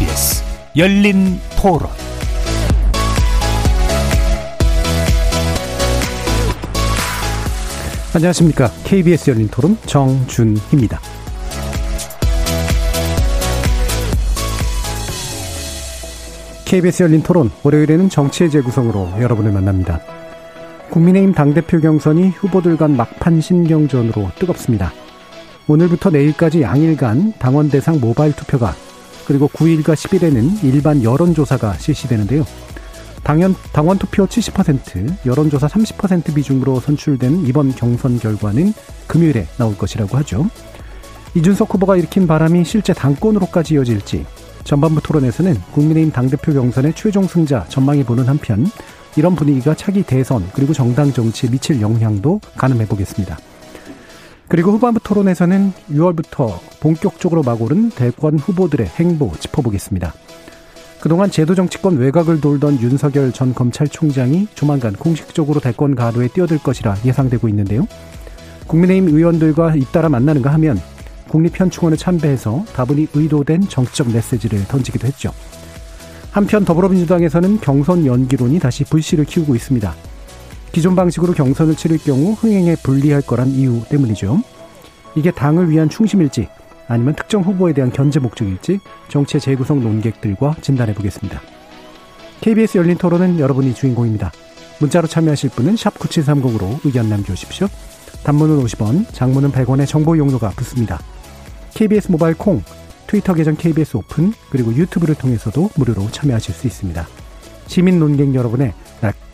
KBS 열린 토론 안녕하십니까. KBS 열린 토론 정준희입니다. KBS 열린 토론 월요일에는 정치의 재구성으로 여러분을 만납니다. 국민의힘 당대표 경선이 후보들 간 막판 신경전으로 뜨겁습니다. 오늘부터 내일까지 양일간 당원 대상 모바일 투표가 그리고 9일과 10일에는 일반 여론조사가 실시되는데요. 당연, 당원 투표 70%, 여론조사 30% 비중으로 선출된 이번 경선 결과는 금요일에 나올 것이라고 하죠. 이준석 후보가 일으킨 바람이 실제 당권으로까지 이어질지 전반부 토론에서는 국민의힘 당대표 경선의 최종 승자 전망해 보는 한편 이런 분위기가 차기 대선 그리고 정당 정치에 미칠 영향도 가늠해 보겠습니다. 그리고 후반부 토론에서는 6월부터 본격적으로 막 오른 대권 후보들의 행보 짚어보겠습니다. 그동안 제도 정치권 외곽을 돌던 윤석열 전 검찰총장이 조만간 공식적으로 대권 가도에 뛰어들 것이라 예상되고 있는데요. 국민의힘 의원들과 잇따라 만나는가 하면 국립현충원을 참배해서 다분히 의도된 정치적 메시지를 던지기도 했죠. 한편 더불어민주당에서는 경선 연기론이 다시 불씨를 키우고 있습니다. 기존 방식으로 경선을 치를 경우 흥행에 불리할 거란 이유 때문이죠. 이게 당을 위한 충심일지 아니면 특정 후보에 대한 견제 목적일지 정치의 재구성 논객들과 진단해 보겠습니다. KBS 열린 토론은 여러분이 주인공입니다. 문자로 참여하실 분은 9730으로 의견 남겨주십시오. 단문은 50원, 장문은 100원의 정보 용료가 붙습니다. KBS 모바일 콩, 트위터 계정 KBS 오픈, 그리고 유튜브를 통해서도 무료로 참여하실 수 있습니다. 시민 논객 여러분의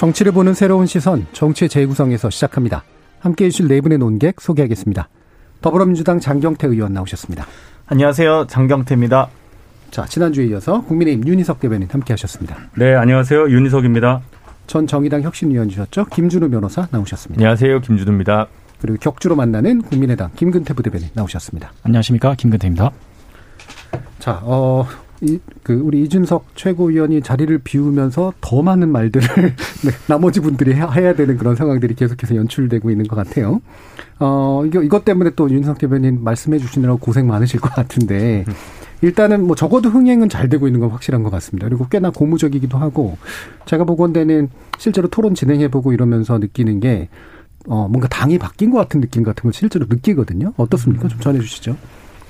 정치를 보는 새로운 시선, 정치의 재구성에서 시작합니다. 함께 해주실 네 분의 논객 소개하겠습니다. 더불어민주당 장경태 의원 나오셨습니다. 안녕하세요. 장경태입니다. 자, 지난주에 이어서 국민의힘 윤희석 대변인 함께 하셨습니다. 네, 안녕하세요. 윤희석입니다. 전 정의당 혁신위원 주셨죠? 김준우 변호사 나오셨습니다. 안녕하세요. 김준우입니다. 그리고 격주로 만나는 국민의당 김근태 부대변인 나오셨습니다. 안녕하십니까. 김근태입니다. 자, 어, 이, 그, 우리 이준석 최고위원이 자리를 비우면서 더 많은 말들을 네, 나머지 분들이 해야, 되는 그런 상황들이 계속해서 연출되고 있는 것 같아요. 어, 이거, 이것 때문에 또 윤석 대변인 말씀해 주시느라고 고생 많으실 것 같은데, 일단은 뭐 적어도 흥행은 잘 되고 있는 건 확실한 것 같습니다. 그리고 꽤나 고무적이기도 하고, 제가 보건대는 실제로 토론 진행해보고 이러면서 느끼는 게, 어, 뭔가 당이 바뀐 것 같은 느낌 같은 걸 실제로 느끼거든요. 어떻습니까? 좀 전해주시죠.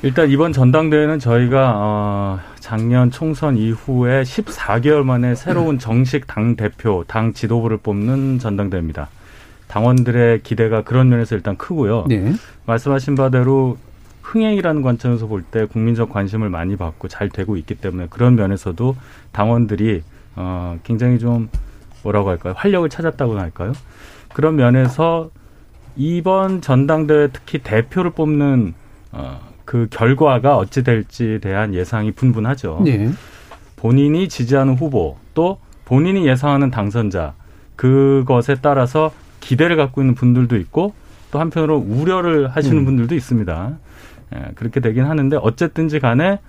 일단 이번 전당대회는 저희가 어 작년 총선 이후에 14개월 만에 새로운 정식 당 대표, 당 지도부를 뽑는 전당대회입니다. 당원들의 기대가 그런 면에서 일단 크고요. 네. 말씀하신 바대로 흥행이라는 관점에서 볼 때 국민적 관심을 많이 받고 잘 되고 있기 때문에 그런 면에서도 당원들이 어 굉장히 좀 뭐라고 할까요? 활력을 찾았다고 할까요? 그런 면에서 이번 전당대회 특히 대표를 뽑는 어, 그 결과가 어찌 될지에 대한 예상이 분분하죠. 네. 본인이 지지하는 후보 또 본인이 예상하는 당선자 그것에 따라서 기대를 갖고 있는 분들도 있고 또 한편으로 우려를 하시는 음. 분들도 있습니다. 예, 그렇게 되긴 하는데 어쨌든지 간에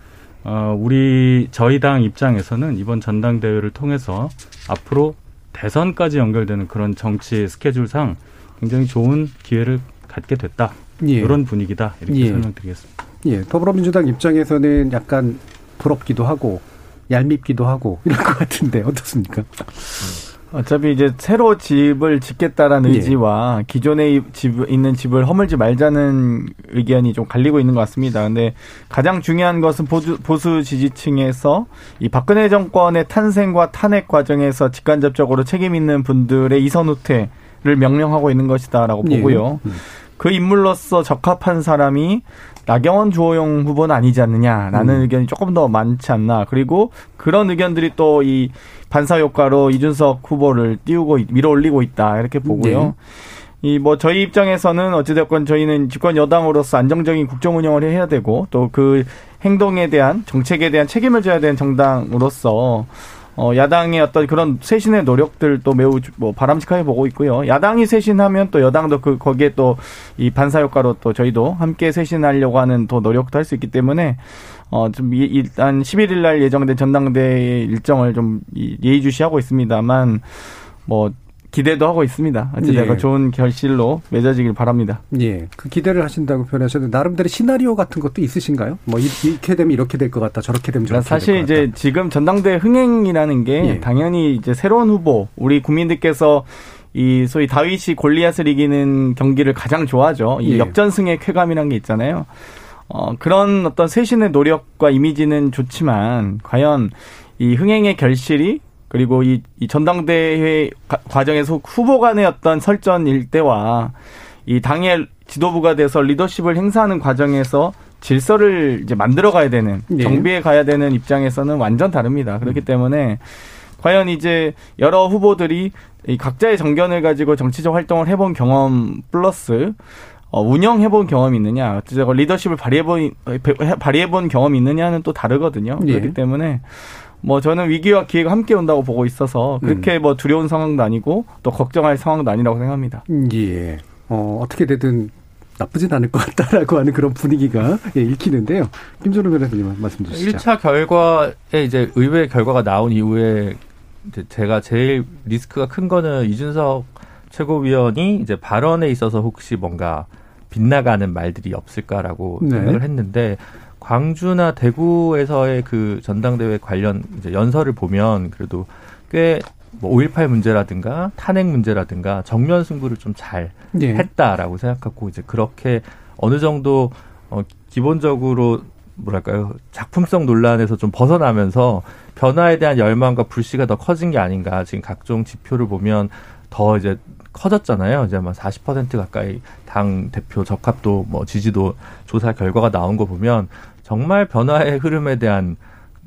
어, 우리 저희 당 입장에서는 이번 전당대회를 통해서 앞으로 대선까지 연결되는 그런 정치 스케줄상 굉장히 좋은 기회를 갖게 됐다. 예. 이런 분위기다. 이렇게 예. 설명드리겠습니다. 예, 더불어민주당 입장에서는 약간 부럽기도 하고 얄밉기도 하고 이럴 것 같은데 어떻습니까? 어차피 이제 새로 집을 짓겠다라는 예. 의지와 기존에 이집 있는 집을 허물지 말자는 의견이 좀 갈리고 있는 것 같습니다. 근데 가장 중요한 것은 보수, 보수 지지층에서 이 박근혜 정권의 탄생과 탄핵 과정에서 직간접적으로 책임 있는 분들의 이선 후퇴를 명령하고 있는 것이다라고 예. 보고요. 음. 그 인물로서 적합한 사람이 나경원 주호영 후보는 아니지 않느냐라는 음. 의견이 조금 더 많지 않나. 그리고 그런 의견들이 또 이 반사 효과로 이준석 후보를 띄우고 있- 밀어 올리고 있다 이렇게 보고요. 네. 이뭐 저희 입장에서는 어찌됐건 저희는 집권 여당으로서 안정적인 국정 운영을 해야 되고 또 그 행동에 대한 정책에 대한 책임을 져야 되는 정당으로서 어, 야당의 어떤 그런 쇄신의 노력들도 매우 뭐 바람직하게 보고 있고요. 야당이 쇄신하면 또 여당도 그 거기에 또 이 반사 효과로 또 저희도 함께 쇄신하려고 하는 또 노력도 할 수 있기 때문에 어, 좀 일단 11일 날 예정된 전당대회 일정을 좀 예의주시하고 있습니다만 뭐 기대도 하고 있습니다. 어찌되건 예. 좋은 결실로 맺어지길 바랍니다. 예. 그 기대를 하신다고 표현하셨는데 나름대로 시나리오 같은 것도 있으신가요? 뭐 이 렇게 되면 이렇게 될 것 같다. 저렇게 되면 저렇게 사실 될것 이제 지금 전당대 흥행이라는 게 예. 당연히 이제 새로운 후보 우리 국민들께서 이 소위 다윗이 골리앗을 이기는 경기를 가장 좋아하죠. 이 예. 역전승의 쾌감이라는 게 있잖아요. 어, 그런 어떤 쇄신의 노력과 이미지는 좋지만 과연 이 흥행의 결실이 그리고 이, 이 전당대회 과정에서 후보 간의 어떤 설전 일대와 이 당의 지도부가 돼서 리더십을 행사하는 과정에서 질서를 이제 만들어 가야 되는 네. 정비해 가야 되는 입장에서는 완전 다릅니다. 그렇기 음. 때문에 과연 이제 여러 후보들이 이 각자의 정견을 가지고 정치적 활동을 해본 경험 플러스 어, 운영해본 경험이 있느냐, 어쨌든 리더십을 발휘해본 발휘해본 경험이 있느냐는 또 다르거든요. 예. 그렇기 때문에 뭐 저는 위기와 기회가 함께 온다고 보고 있어서 그렇게 음. 뭐 두려운 상황도 아니고 또 걱정할 상황도 아니라고 생각합니다. 예. 어, 어떻게 되든 나쁘진 않을 것 같다라고 하는 그런 분위기가 예, 읽히는데요. 김준호 변호사님 말씀 주시죠. 1차 결과에 이제 의회 결과가 나온 이후에 이제 제가 제일 리스크가 큰 거는 이준석 최고위원이 이제 발언에 있어서 혹시 뭔가 빗나가는 말들이 없을까라고 네. 생각을 했는데 광주나 대구에서의 그 전당대회 관련 이제 연설을 보면 그래도 꽤 뭐 5.18 문제라든가 탄핵 문제라든가 정면 승부를 좀잘 예. 했다라고 생각하고 이제 그렇게 어느 정도 어 기본적으로 뭐랄까요 작품성 논란에서 좀 벗어나면서 변화에 대한 열망과 불씨가 더 커진 게 아닌가 지금 각종 지표를 보면 더 이제 커졌잖아요. 이제 막 40% 가까이 당 대표 적합도 뭐 지지도 조사 결과가 나온 거 보면 정말 변화의 흐름에 대한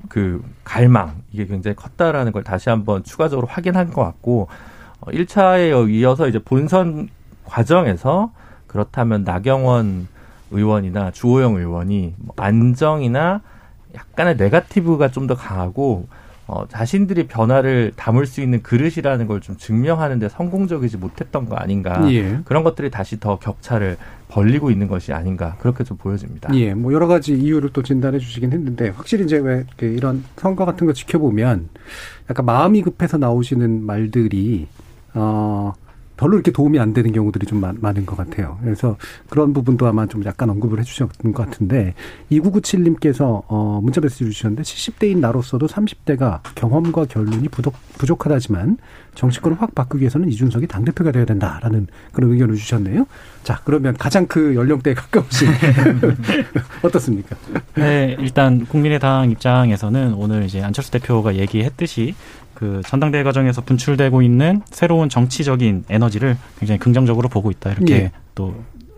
그 갈망 이게 굉장히 컸다라는 걸 다시 한번 추가적으로 확인한 것 같고 어 1차에 이어서 이제 본선 과정에서 그렇다면 나경원 의원이나 주호영 의원이 뭐 안정이나 약간의 네가티브가 좀 더 강하고 어, 자신들이 변화를 담을 수 있는 그릇이라는 걸 좀 증명하는데 성공적이지 못했던 거 아닌가 예. 그런 것들이 다시 더 격차를 벌리고 있는 것이 아닌가 그렇게 좀 보여집니다. 예, 뭐 여러 가지 이유를 또 진단해 주시긴 했는데 확실히 이제 왜 이런 선거 같은 거 지켜보면 약간 마음이 급해서 나오시는 말들이 어 별로 이렇게 도움이 안 되는 경우들이 좀 많 은 것 같아요. 그래서 그런 부분도 아마 좀 약간 언급을 해주셨던 것 같은데 2997님께서 어 문자 메시지 주셨는데 70대인 나로서도 30대가 경험과 결론이 부족, 부족하다지만 정치권을 확 바꾸기 위해서는 이준석이 당대표가 되어야 된다라는 그런 의견을 주셨네요. 자 그러면 가장 그 연령대에 가까우신 어떻습니까? 네 일단 국민의당 입장에서는 오늘 이제 안철수 대표가 얘기했듯이 그 전당대회 과정에서 분출되고 있는 새로운 정치적인 에너지를 굉장히 긍정적으로 보고 있다 이렇게 예. 또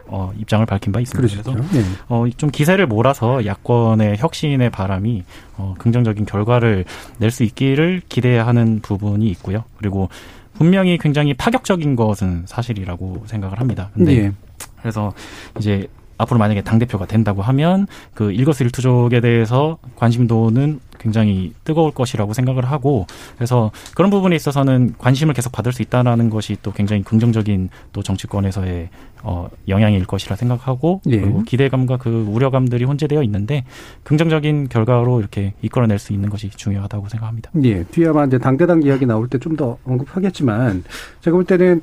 어, 입장을 밝힌 바 있습니다. 그래서 네. 어, 좀 기세를 몰아서 야권의 혁신의 바람이 어, 긍정적인 결과를 낼 수 있기를 기대하는 부분이 있고요. 그리고 분명히 굉장히 파격적인 것은 사실이라고 생각을 합니다. 근데 네. 그래서 이제 앞으로 만약에 당 대표가 된다고 하면 그 일거수일투족에 대해서 관심도는 굉장히 뜨거울 것이라고 생각을 하고 그래서 그런 부분에 있어서는 관심을 계속 받을 수 있다라는 것이 또 굉장히 긍정적인 또 정치권에서의 어 영향일 것이라 생각하고 예. 그리고 기대감과 그 우려감들이 혼재되어 있는데 긍정적인 결과로 이렇게 이끌어낼 수 있는 것이 중요하다고 생각합니다. 예. 뒤에 아마 이제 당대당 이야기 나올 때 좀 더 언급하겠지만 제가 볼 때는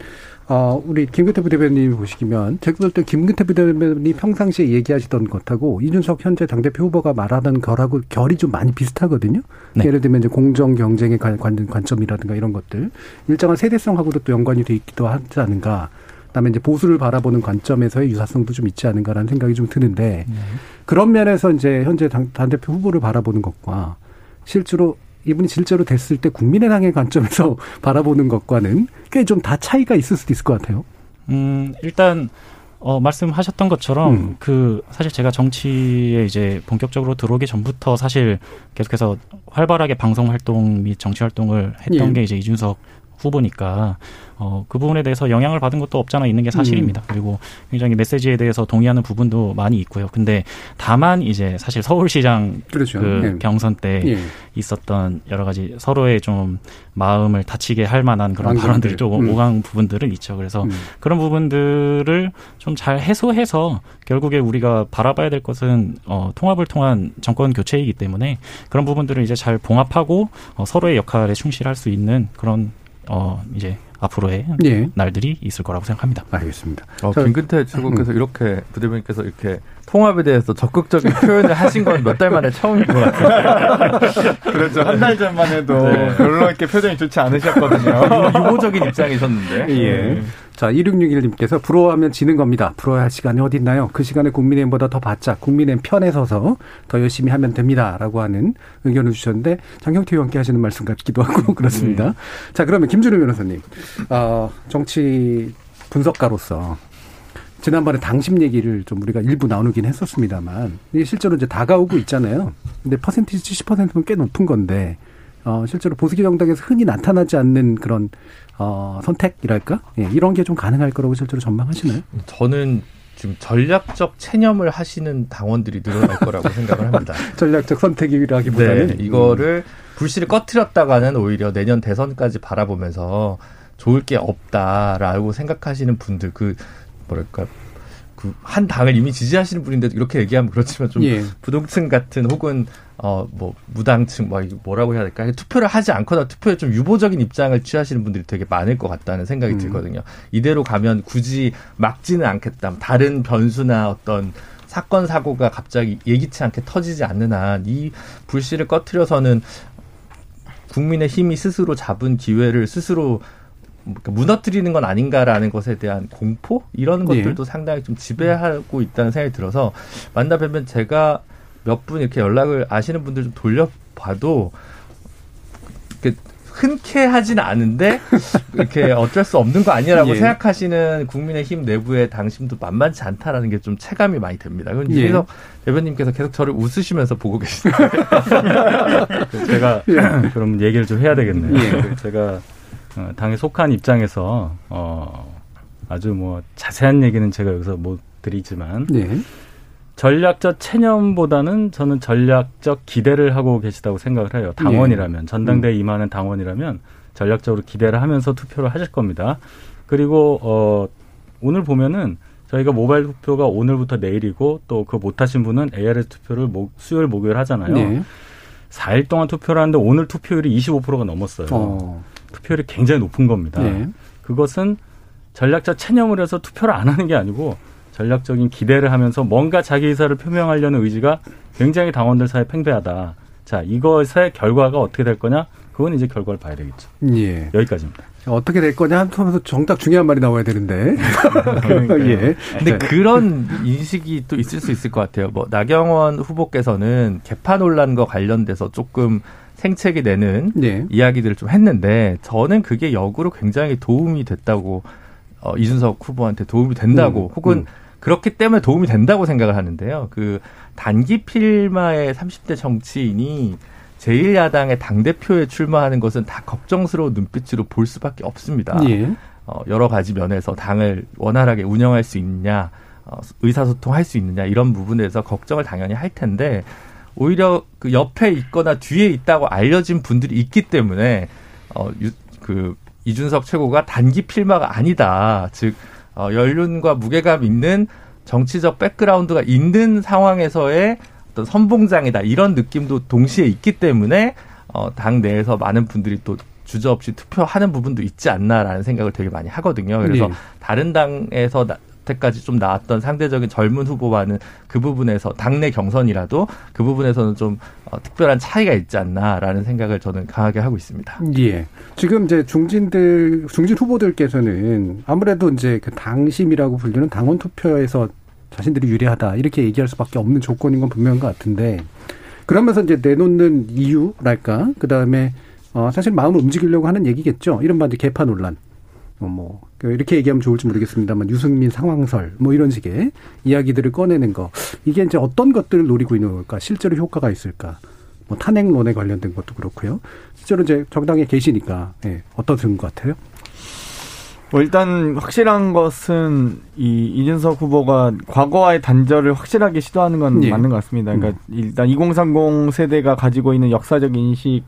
어, 우리 김근태 부대변인이 보시면 제가 볼때 김근태 부대변인이 평상시에 얘기하시던 것하고 이준석 현재 당대표 후보가 말하던 결하고 결이 좀 많이 비슷하거든요. 네. 예를 들면 이제 공정 경쟁에 관련 관점이라든가 이런 것들 일정한 세대성하고도 또 연관이 돼 있기도 하지 않은가. 그다음에 이제 보수를 바라보는 관점에서의 유사성도 좀 있지 않은가라는 생각이 좀 드는데 네. 그런 면에서 이제 현재 당, 당대표 후보를 바라보는 것과 실제로 이분이 실제로 됐을 때 국민의당의 관점에서 바라보는 것과는 꽤 좀 다 차이가 있을 수도 있을 것 같아요. 음, 일단 어, 말씀하셨던 것처럼 음. 그 사실 제가 정치에 이제 본격적으로 들어오기 전부터 사실 계속해서 활발하게 방송 활동 및 정치 활동을 했던 예. 게 이제 이준석 후보니까 어, 그 부분에 대해서 영향을 받은 것도 없잖아 있는 게 사실입니다. 음. 그리고 굉장히 메시지에 대해서 동의하는 부분도 많이 있고요. 근데 다만 이제 사실 서울시장 그렇죠. 그 네. 경선 때 네. 있었던 여러 가지 서로의 좀 마음을 다치게 할 만한 그런 발언들이 좀 음. 오강 부분들은 있죠. 그래서 음. 그런 부분들을 좀 잘 해소해서 결국에 우리가 바라봐야 될 것은 어, 통합을 통한 정권 교체이기 때문에 그런 부분들을 이제 잘 봉합하고 어, 서로의 역할에 충실할 수 있는 그런 어 이제 앞으로의 예. 날들이 있을 거라고 생각합니다. 알겠습니다. 어, 김근태 최고께서 음. 이렇게 부대변인께서 이렇게 통합에 대해서 적극적인 표현을 하신 건 몇 달 만에 처음인 것 같아요. 그렇죠. 한 달 전만 해도 네. 별로 이렇게 표정이 좋지 않으셨거든요. 유보적인 입장이셨는데. 예. 자, 2661님께서 부러워하면 지는 겁니다. 부러워할 시간이 어디 있나요? 그 시간에 국민의힘보다 더 바짝 국민의힘 편에 서서 더 열심히 하면 됩니다. 라고 하는 의견을 주셨는데 장경태 의원께 하시는 말씀 같기도 하고 그렇습니다. 네. 자, 그러면 김준우 변호사님. 어, 정치 분석가로서 지난번에 당심 얘기를 좀 우리가 일부 나누긴 했었습니다만 이게 실제로 이제 다가오고 있잖아요. 근데 퍼센티지 70%면 꽤 높은 건데 어, 실제로 보수기 정당에서 흔히 나타나지 않는 그런 어, 선택이랄까? 예, 이런 게 좀 가능할 거라고 실제로 전망하시나요? 저는 지금 전략적 체념을 하시는 당원들이 늘어날 거라고 생각을 합니다. 전략적 선택이라기보다는 네, 이거를 불씨를 꺼트렸다가는 오히려 내년 대선까지 바라보면서 좋을 게 없다라고 생각하시는 분들 그 뭐랄까 그한 당을 이미 지지하시는 분인데도 이렇게 얘기하면 그렇지만 좀 예. 부동층 같은 혹은 어 뭐 무당층 뭐 뭐라고 해야 될까 투표를 하지 않거나 투표에 좀 유보적인 입장을 취하시는 분들이 되게 많을 것 같다는 생각이 음. 들거든요. 이대로 가면 굳이 막지는 않겠다. 다른 변수나 어떤 사건 사고가 갑자기 예기치 않게 터지지 않는 한 이 불씨를 꺼트려서는 국민의 힘이 스스로 잡은 기회를 스스로 무너뜨리는 건 아닌가라는 것에 대한 공포 이런 네. 것들도 예. 상당히 좀 지배하고 있다는 생각이 들어서 만나 뵈면 제가 몇 분 이렇게 연락을 아시는 분들 좀 돌려봐도 이렇게 흔쾌하진 않은데 이렇게 어쩔 수 없는 거 아니라고 예. 생각하시는 국민의힘 내부의 당심도 만만치 않다라는 게 좀 체감이 많이 됩니다. 그래서 예. 대변님께서 계속 저를 웃으시면서 보고 계시는데 제가 예. 그럼 얘기를 좀 해야 되겠네요. 예. 제가 어, 당에 속한 입장에서 어, 아주 뭐 자세한 얘기는 제가 여기서 못 드리지만 네. 전략적 체념보다는 저는 전략적 기대를 하고 계시다고 생각을 해요. 당원이라면 네. 전당대에 음. 임하는 당원이라면 전략적으로 기대를 하면서 투표를 하실 겁니다. 그리고 어 오늘 보면은 저희가 모바일 투표가 오늘부터 내일이고 또 그 못하신 분은 ARS 투표를 목, 수요일 목요일 하잖아요. 네. 4일 동안 투표를 하는데 오늘 투표율이 25%가 넘었어요. 어. 투표율이 굉장히 높은 겁니다. 네. 그것은 전략적 체념을 해서 투표를 안 하는 게 아니고 전략적인 기대를 하면서 뭔가 자기 의사를 표명하려는 의지가 굉장히 당원들 사이에 팽배하다. 자, 이것의 결과가 어떻게 될 거냐? 그건 이제 결과를 봐야 되겠죠. 예. 여기까지입니다. 어떻게 될 거냐 하면서 정답 중요한 말이 나와야 되는데. 예. 근데 네. 그런 인식이 또 있을 수 있을 것 같아요. 뭐 나경원 후보께서는 개파 논란과 관련돼서 조금 생채기 내는 네. 이야기들을 좀 했는데 저는 그게 역으로 굉장히 도움이 됐다고 어, 이준석 후보한테 도움이 된다고 음, 혹은 음. 그렇기 때문에 도움이 된다고 생각을 하는데요. 그 단기 필마의 30대 정치인이 제1야당의 당대표에 출마하는 것은 다 걱정스러운 눈빛으로 볼 수밖에 없습니다. 예. 어, 여러 가지 면에서 당을 원활하게 운영할 수 있느냐, 어, 의사소통할 수 있느냐, 이런 부분에서 걱정을 당연히 할 텐데, 오히려 그 옆에 있거나 뒤에 있다고 알려진 분들이 있기 때문에 어, 유, 그 이준석 최고가 단기 필마가 아니다. 즉 어, 연륜과 무게감 있는 정치적 백그라운드가 있는 상황에서의 어떤 선봉장이다 이런 느낌도 동시에 있기 때문에 어, 당 내에서 많은 분들이 또 주저없이 투표하는 부분도 있지 않나라는 생각을 되게 많이 하거든요. 그래서 네. 다른 당에서 여태까지 좀 나왔던 상대적인 젊은 후보와는 그 부분에서 당내 경선이라도 그 부분에서는 좀 어, 특별한 차이가 있지 않나라는 생각을 저는 강하게 하고 있습니다. 예. 지금 이제 중진들 중진 후보들께서는 아무래도 이제 그 당심이라고 불리는 당원 투표에서 자신들이 유리하다 이렇게 얘기할 수밖에 없는 조건인 건 분명한 것 같은데 그러면서 이제 내놓는 이유랄까 그 다음에 어 사실 마음을 움직이려고 하는 얘기겠죠. 이른바 이제 개파 논란. 어, 뭐 이렇게 얘기하면 좋을지 모르겠습니다만 유승민 상황설 뭐 이런 식의 이야기들을 꺼내는 거 이게 이제 어떤 것들을 노리고 있는 걸까 실제로 효과가 있을까 뭐뭐 탄핵론에 관련된 것도 그렇고요. 실제로 이제 정당에 계시니까 예, 어떠신 것 같아요? 뭐 일단 확실한 것은 이 이준석 후보가 과거와의 단절을 확실하게 시도하는 건 예. 맞는 것 같습니다. 그러니까 일단 2030 세대가 가지고 있는 역사적 인식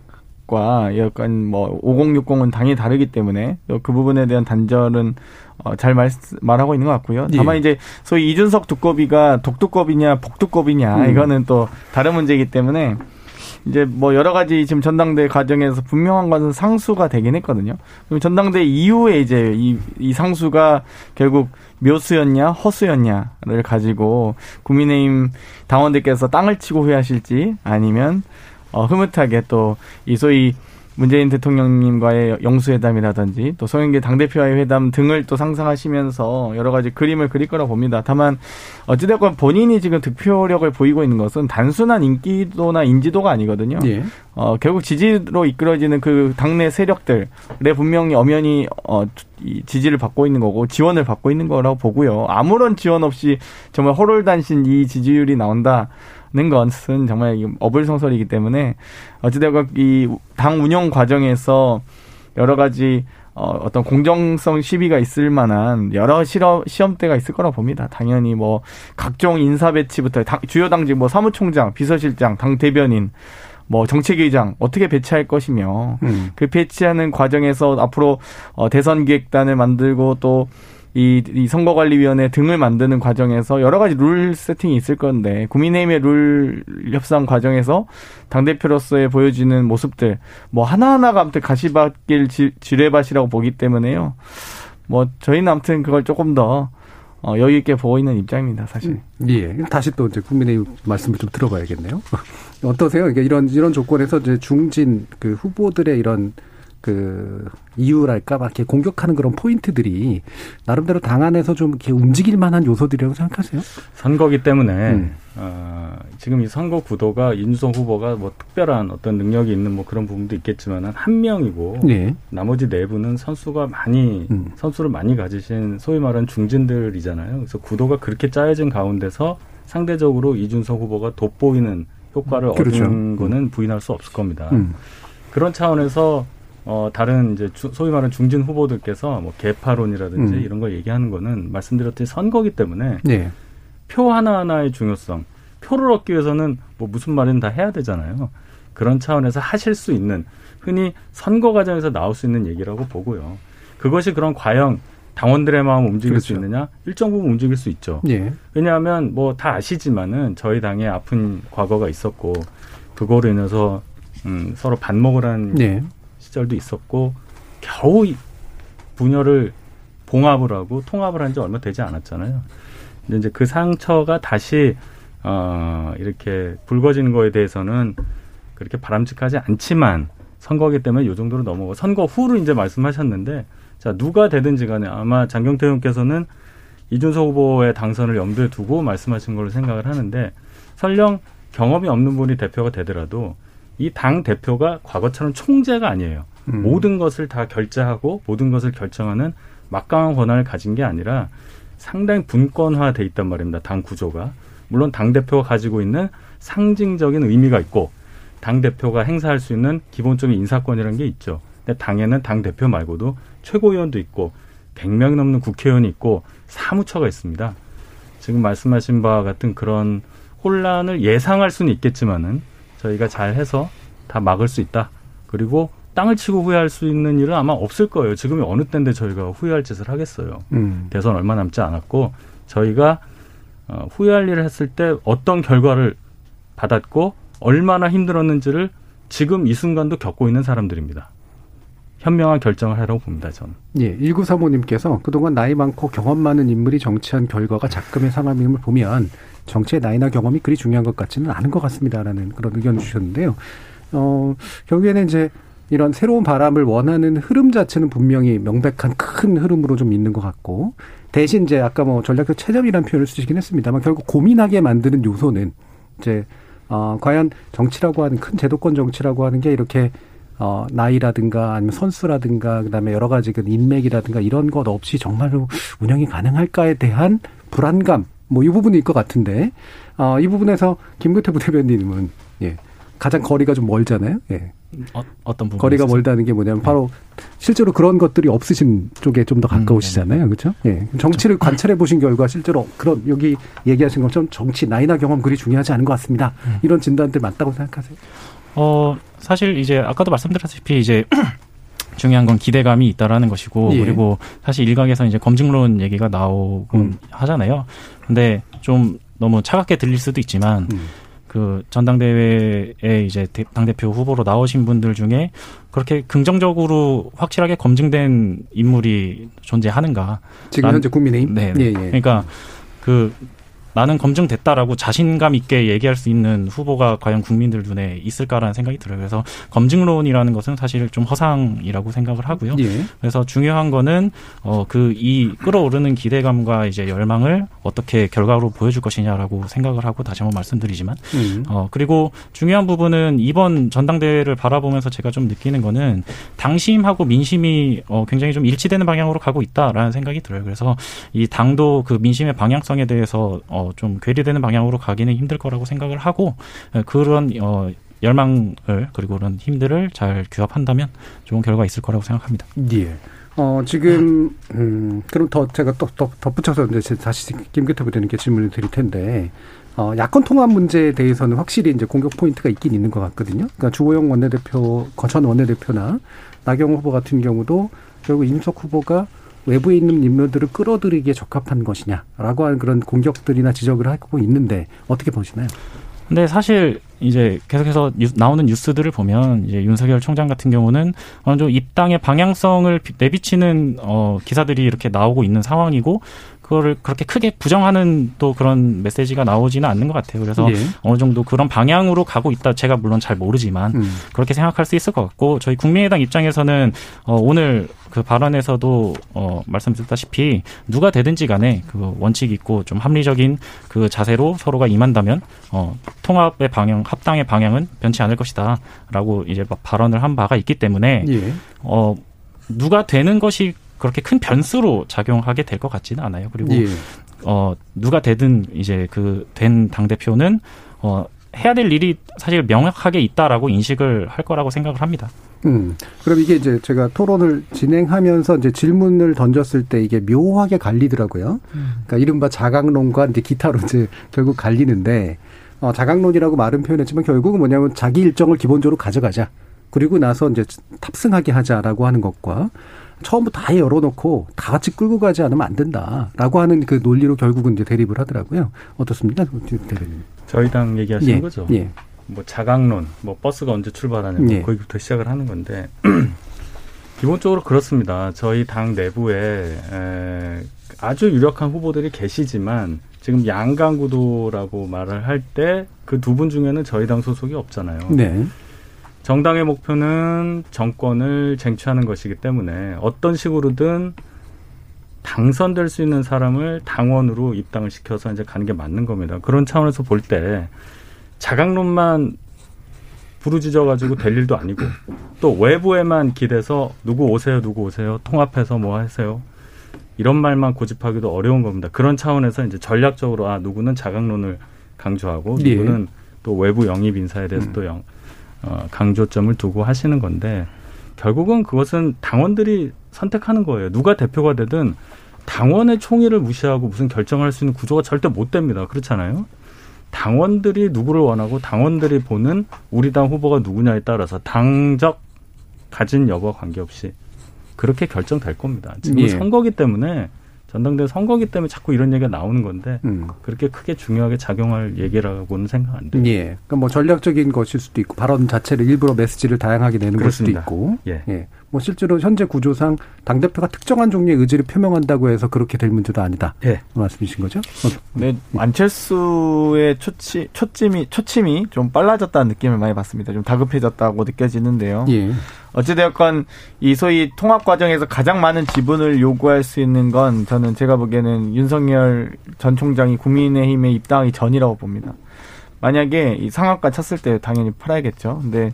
과 약간 뭐 5060은 당연히 다르기 때문에 그 부분에 대한 단절은 어, 잘 말, 말하고 있는 것 같고요. 다만 예. 이제 소위 이준석 두꺼비가 독두꺼비냐 복두꺼비냐 음. 이거는 또 다른 문제이기 때문에 이제 뭐 여러 가지 지금 전당대 과정에서 분명한 것은 상수가 되긴 했거든요. 그럼 전당대 이후에 이제 이, 이 상수가 결국 묘수였냐 허수였냐를 가지고 국민의힘 당원들께서 땅을 치고 후회하실지 아니면 어, 흐뭇하게 또 이 소위 문재인 대통령님과의 영수회담이라든지 또 송영길 당대표와의 회담 등을 또 상상하시면서 여러 가지 그림을 그릴 거라 봅니다. 다만 어찌됐건 본인이 지금 득표력을 보이고 있는 것은 단순한 인기도나 인지도가 아니거든요. 예. 어, 결국 지지로 이끌어지는 그 당내 세력들에 분명히 엄연히 어, 이 지지를 받고 있는 거고 지원을 받고 있는 거라고 보고요. 아무런 지원 없이 정말 호롤단신 이 지지율이 나온다. 는 것은 정말 어불성설이기 때문에 어찌되건 이 당 운영 과정에서 여러 가지 어, 어떤 공정성 시비가 있을 만한 여러 실험, 시험대가 있을 거라고 봅니다. 당연히 뭐 각종 인사 배치부터 당, 주요 당직 뭐 사무총장, 비서실장, 당 대변인, 뭐 정책위장 어떻게 배치할 것이며 음. 그 배치하는 과정에서 앞으로 어, 대선 기획단을 만들고 또 이, 이 선거관리위원회 등을 만드는 과정에서 여러 가지 룰 세팅이 있을 건데 국민의힘의 룰 협상 과정에서 당 대표로서의 보여지는 모습들 뭐 하나하나가 아무튼 가시밭길 지- 지뢰밭이라고 보기 때문에요. 뭐 저희는 아무튼 그걸 조금 더 어, 여유 있게 보고 있는 입장입니다, 사실. 예. 다시 또 이제 국민의힘 말씀을 좀 들어봐야겠네요. 어떠세요? 그러니까 이런 이런 조건에서 이제 중진 그 후보들의 이런 그 이유랄까 막 이렇게 공격하는 그런 포인트들이 나름대로 당 안에서 좀 이렇게 움직일 만한 요소들이라고 생각하세요? 선거기 때문에 음. 어, 지금 이 선거 구도가 인수성 후보가 뭐 특별한 어떤 능력이 있는 뭐 그런 부분도 있겠지만은 한 명이고 예. 나머지 내부는 선수가 많이 음. 선수를 많이 가지신 소위 말하는 중진들이잖아요. 그래서 구도가 그렇게 짜여진 가운데서 상대적으로 이준석 후보가 돋보이는 효과를 그렇죠. 얻은 거는 부인할 수 없을 겁니다. 음. 그런 차원에서 어 다른 이제 주- 소위 말하는 중진 후보들께서 뭐 개파론이라든지 음. 이런 걸 얘기하는 거는 말씀드렸듯이 선거기 때문에 예. 표 하나하나의 중요성, 표를 얻기 위해서는 뭐 무슨 말이든 다 해야 되잖아요. 그런 차원에서 하실 수 있는 흔히 선거 과정에서 나올 수 있는 얘기라고 보고요. 그것이 그런 과연 당원들의 마음 을 움직일 수 그렇죠. 있느냐? 일정 부분 움직일 수 있죠. 예. 왜냐하면 뭐 다 아시지만은 저희 당에 아픈 과거가 있었고 그거로 인해서 음, 서로 반목을 한 예. 시절도 있었고 겨우 이 분열을 봉합을 하고 통합을 한 지 얼마 되지 않았잖아요. 근데 이제 그 상처가 다시 어 이렇게 붉어지는 거에 대해서는 그렇게 바람직하지 않지만 선거기 때문에 요 정도로 넘어가 선거 후로 이제 말씀하셨는데 자 누가 되든지 간에 아마 장경태 의원께서는 이준석 후보의 당선을 염두에 두고 말씀하신 걸로 생각을 하는데 설령 경험이 없는 분이 대표가 되더라도 이 당 대표가 과거처럼 총재가 아니에요. 음. 모든 것을 다 결제하고 모든 것을 결정하는 막강한 권한을 가진 게 아니라 상당히 분권화돼 있단 말입니다. 당 구조가. 물론 당 대표가 가지고 있는 상징적인 의미가 있고 당 대표가 행사할 수 있는 기본적인 인사권이라는 게 있죠. 근데 당에는 당 대표 말고도 최고위원도 있고 100명 넘는 국회의원이 있고 사무처가 있습니다. 지금 말씀하신 바와 같은 그런 혼란을 예상할 수는 있겠지만은 저희가 잘 해서 다 막을 수 있다. 그리고 땅을 치고 후회할 수 있는 일은 아마 없을 거예요. 지금이 어느 때인데 저희가 후회할 짓을 하겠어요. 음. 대선 얼마 남지 않았고 저희가 어, 후회할 일을 했을 때 어떤 결과를 받았고 얼마나 힘들었는지를 지금 이 순간도 겪고 있는 사람들입니다. 현명한 결정을 하라고 봅니다. 저는. 예, 1935님께서 그동안 나이 많고 경험 많은 인물이 정치한 결과가 작금의 상함임을 보면 정치의 나이나 경험이 그리 중요한 것 같지는 않은 것 같습니다라는 그런 의견 주셨는데요. 어, 결국에는 이제 이런 새로운 바람을 원하는 흐름 자체는 분명히 명백한 큰 흐름으로 좀 있는 것 같고 대신 이제 아까 뭐 전략적 체점이라는 표현을 쓰시긴 했습니다만 결국 고민하게 만드는 요소는 이제 어, 과연 정치라고 하는 큰 제도권 정치라고 하는 게 이렇게 어, 나이라든가 아니면 선수라든가 그다음에 여러 가지 그 인맥이라든가 이런 것 없이 정말로 운영이 가능할까에 대한 불안감 뭐 이 부분일 것 같은데 어, 이 부분에서 김근태 부대변인님은 예 가장 거리가 좀 멀잖아요. 예. 어, 떤 부분 거리가 멀다는 게 뭐냐면 바로 실제로 그런 것들이 없으신 쪽에 좀 더 가까우시잖아요. 그렇죠? 예. 정치를 관찰해 보신 결과 실제로 그런 여기 얘기하신 것처럼 정치 나이나 경험 그리 중요하지 않은 것 같습니다. 이런 진단들 맞다고 생각하세요? 어, 사실 이제 아까도 말씀드렸다시피 이제 중요한 건 기대감이 있다라는 것이고 예. 그리고 사실 일각에서 이제 검증론 얘기가 나오곤 음. 하잖아요. 근데 좀 너무 차갑게 들릴 수도 있지만 음. 그 전당대회에 이제 대- 당대표 후보로 나오신 분들 중에 그렇게 긍정적으로 확실하게 검증된 인물이 존재하는가? 지금 난- 현재 국민의힘. 네. 예, 예. 그러니까 그 나는 검증됐다라고 자신감 있게 얘기할 수 있는 후보가 과연 국민들 눈에 있을까라는 생각이 들어요. 그래서 검증론이라는 것은 사실 좀 허상이라고 생각을 하고요. 예. 그래서 중요한 거는 어 그 이 끌어오르는 기대감과 이제 열망을 어떻게 결과로 보여줄 것이냐라고 생각을 하고 다시 한번 말씀드리지만 음. 어 그리고 중요한 부분은 이번 전당대회를 바라보면서 제가 좀 느끼는 거는 당심하고 민심이 어 굉장히 좀 일치되는 방향으로 가고 있다라는 생각이 들어요. 그래서 이 당도 그 민심의 방향성에 대해서 어좀 괴리되는 방향으로 가기는 힘들 거라고 생각을 하고 어, 그런 어 열망을 그리고 그런 힘들을 잘 규합한다면 좋은 결과가 있을 거라고 생각합니다. 예. 어, 지금, 음, 그럼 더 제가 또, 더 덧붙여서 이제 다시 김기태 부대님께 질문을 드릴 텐데, 어, 야권 통합 문제에 대해서는 확실히 이제 공격 포인트가 있긴 있는 것 같거든요. 그러니까 주호영 원내대표, 거천 원내대표나 나경 후보 같은 경우도 결국 임석 후보가 외부에 있는 인물들을 끌어들이기에 적합한 것이냐라고 하는 그런 공격들이나 지적을 하고 있는데 어떻게 보시나요? 근데 사실 이제 계속해서 뉴- 나오는 뉴스들을 보면 이제 윤석열 총장 같은 경우는 어느 정도 입당의 방향성을 비- 내비치는 어 기사들이 이렇게 나오고 있는 상황이고 그거를 그렇게 크게 부정하는 또 그런 메시지가 나오지는 않는 것 같아요. 그래서 예. 어느 정도 그런 방향으로 가고 있다. 제가 물론 잘 모르지만 음. 그렇게 생각할 수 있을 것 같고 저희 국민의당 입장에서는 어, 오늘 그 발언에서도 어, 말씀드렸다시피 누가 되든지 간에 그 원칙 있고 좀 합리적인 그 자세로 서로가 임한다면 어, 통합의 방향, 합당의 방향은 변치 않을 것이다라고 이제 막 발언을 한 바가 있기 때문에 예. 어, 누가 되는 것이 그렇게 큰 변수로 작용하게 될 것 같지는 않아요. 그리고 예. 어 누가 되든 이제 그 된 당 대표는 어 해야 될 일이 사실 명확하게 있다라고 인식을 할 거라고 생각을 합니다. 음. 그럼 이게 이제 제가 토론을 진행하면서 이제 질문을 던졌을 때 이게 묘하게 갈리더라고요. 그러니까 이른바 자강론과 이제 기타로 이제 결국 갈리는데, 어, 자강론이라고 말은 표현했지만 결국은 뭐냐면 자기 일정을 기본적으로 가져가자. 그리고 나서 이제 탑승하게 하자라고 하는 것과 처음부터 다 열어놓고 다 같이 끌고 가지 않으면 안 된다라고 하는 그 논리로 결국은 이제 대립을 하더라고요. 어떻습니까? 대리님. 저희 당 얘기하시는 예. 거죠. 예. 뭐 자강론, 뭐 버스가 언제 출발하냐, 뭐 예. 거기부터 시작을 하는 건데 기본적으로 그렇습니다. 저희 당 내부에 에, 아주 유력한 후보들이 계시지만 지금 양강 구도라고 말을 할 때 그 두 분 중에는 저희 당 소속이 없잖아요. 네. 정당의 목표는 정권을 쟁취하는 것이기 때문에 어떤 식으로든 당선될 수 있는 사람을 당원으로 입당을 시켜서 이제 가는 게 맞는 겁니다. 그런 차원에서 볼 때 자강론만 부르짖어 가지고 될 일도 아니고 또 외부에만 기대서 누구 오세요, 누구 오세요, 통합해서 뭐 하세요. 이런 말만 고집하기도 어려운 겁니다. 그런 차원에서 이제 전략적으로 아 누구는 자강론을 강조하고 예. 누구는 또 외부 영입 인사에 대해서 또 영, 어, 강조점을 두고 하시는 건데 결국은 그것은 당원들이 선택하는 거예요. 누가 대표가 되든 당원의 총의를 무시하고 무슨 결정할 수 있는 구조가 절대 못 됩니다. 그렇잖아요. 당원들이 누구를 원하고 당원들이 보는 우리 당 후보가 누구냐에 따라서 당적 가진 여부와 관계없이 그렇게 결정될 겁니다. 지금 예. 선거기 때문에 전당대회 선거기 때문에 자꾸 이런 얘기가 나오는 건데 음. 그렇게 크게 중요하게 작용할 얘기라고는 생각 안 돼요. 예. 그러니까 뭐 전략적인 것일 수도 있고 발언 자체를 일부러 메시지를 다양하게 내는 걸 수도 그렇습니다. 있고. 예. 뭐 실제로 현재 구조상 당 대표가 특정한 종류의 의지를 표명한다고 해서 그렇게 될 문제도 아니다. 예. 그 말씀이신 거죠? 어, 네, 안철수의 초치, 초침이, 초침이 좀 빨라졌다는 느낌을 많이 받습니다. 좀 다급해졌다고 느껴지는데요. 예. 어찌되었건 이 소위 통합 과정에서 가장 많은 지분을 요구할 수 있는 건 저는 제가 보기에는 윤석열 전 총장이 국민의힘에 입당하기 전이라고 봅니다. 만약에 이 상한가 쳤을 때 당연히 팔아야겠죠. 근데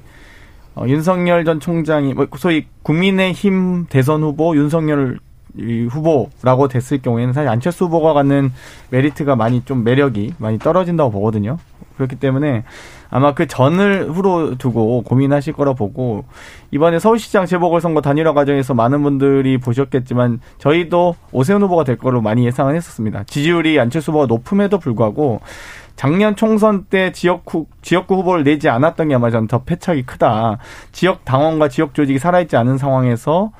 어, 윤석열 전 총장이 뭐 소위 국민의힘 대선 후보 윤석열 이 후보라고 됐을 경우에는 사실 안철수 후보가 갖는 메리트가 많이 좀 매력이 많이 떨어진다고 보거든요. 그렇기 때문에 아마 그 전을 후로 두고 고민하실 거라 보고 이번에 서울시장 재보궐선거 단일화 과정에서 많은 분들이 보셨겠지만 저희도 오세훈 후보가 될 거로 많이 예상을 했었습니다. 지지율이 안철수 후보가 높음에도 불구하고 작년 총선 때 지역구 지역구 후보를 내지 않았던 게 아마 저는 더 패착이 크다. 지역 당원과 지역 조직이 살아있지 않은 상황에서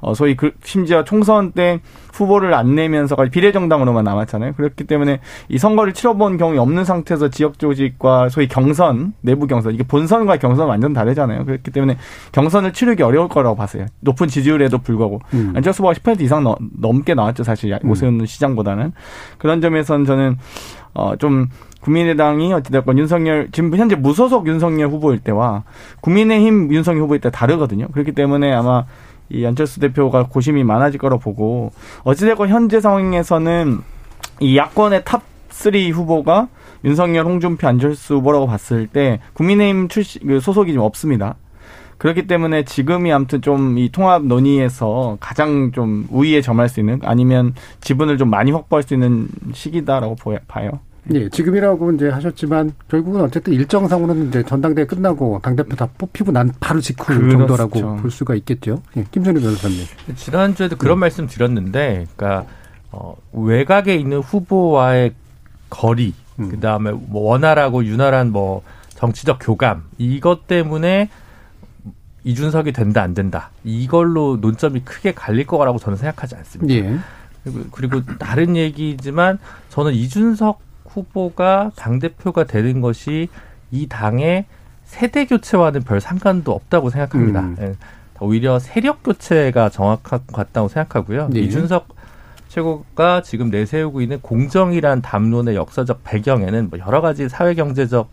어 소위 그 심지어 총선 때 후보를 안 내면서까지 비례정당으로만 남았잖아요. 그렇기 때문에 이 선거를 치러본 경험이 없는 상태에서 지역 조직과 소위 경선 내부 경선 이게 본선과 경선 완전 다르잖아요. 그렇기 때문에 경선을 치르기 어려울 거라고 봤어요. 높은 지지율에도 불구하고 음. 안철수 후보가 10% 이상 넘, 넘게 나왔죠 사실 오세훈 시장보다는 그런 점에서는 저는 어 좀 국민의당이 어찌됐건 윤석열 지금 현재 무소속 윤석열 후보일 때와 국민의힘 윤석열 후보일 때 다르거든요. 그렇기 때문에 아마 이 안철수 대표가 고심이 많아질 거라 보고 어찌됐건 현재 상황에서는 이 야권의 top 3 후보가 윤석열, 홍준표, 안철수 후보라고 봤을 때 국민의힘 출신 그 소속이 좀 없습니다. 그렇기 때문에 지금이 아무튼 좀 이 통합 논의에서 가장 좀 우위에 점할 수 있는 아니면 지분을 좀 많이 확보할 수 있는 시기다라고 봐요. 예, 지금이라고 이제 하셨지만 결국은 어쨌든 일정상으로는 이제 전당대회 끝나고 당대표 다 뽑히고 난 바로 직후 그렇죠. 정도라고 볼 수가 있겠죠. 예, 김선희 변호사님. 지난주에도 그런 말씀 드렸는데, 그러니까 어, 외곽에 있는 후보와의 거리, 음. 그 다음에 뭐 원활하고 윤활한 뭐 정치적 교감 이것 때문에 이준석이 된다 안 된다 이걸로 논점이 크게 갈릴 거라고 저는 생각하지 않습니다. 예. 그리고, 그리고 다른 얘기지만 저는 이준석 후보가 당 대표가 되는 것이 이 당의 세대 교체와는 별 상관도 없다고 생각합니다. 음. 예. 오히려 세력 교체가 정확한 것 같다고 생각하고요. 네. 이준석 최고가 지금 내세우고 있는 공정이란 담론의 역사적 배경에는 뭐 여러 가지 사회 경제적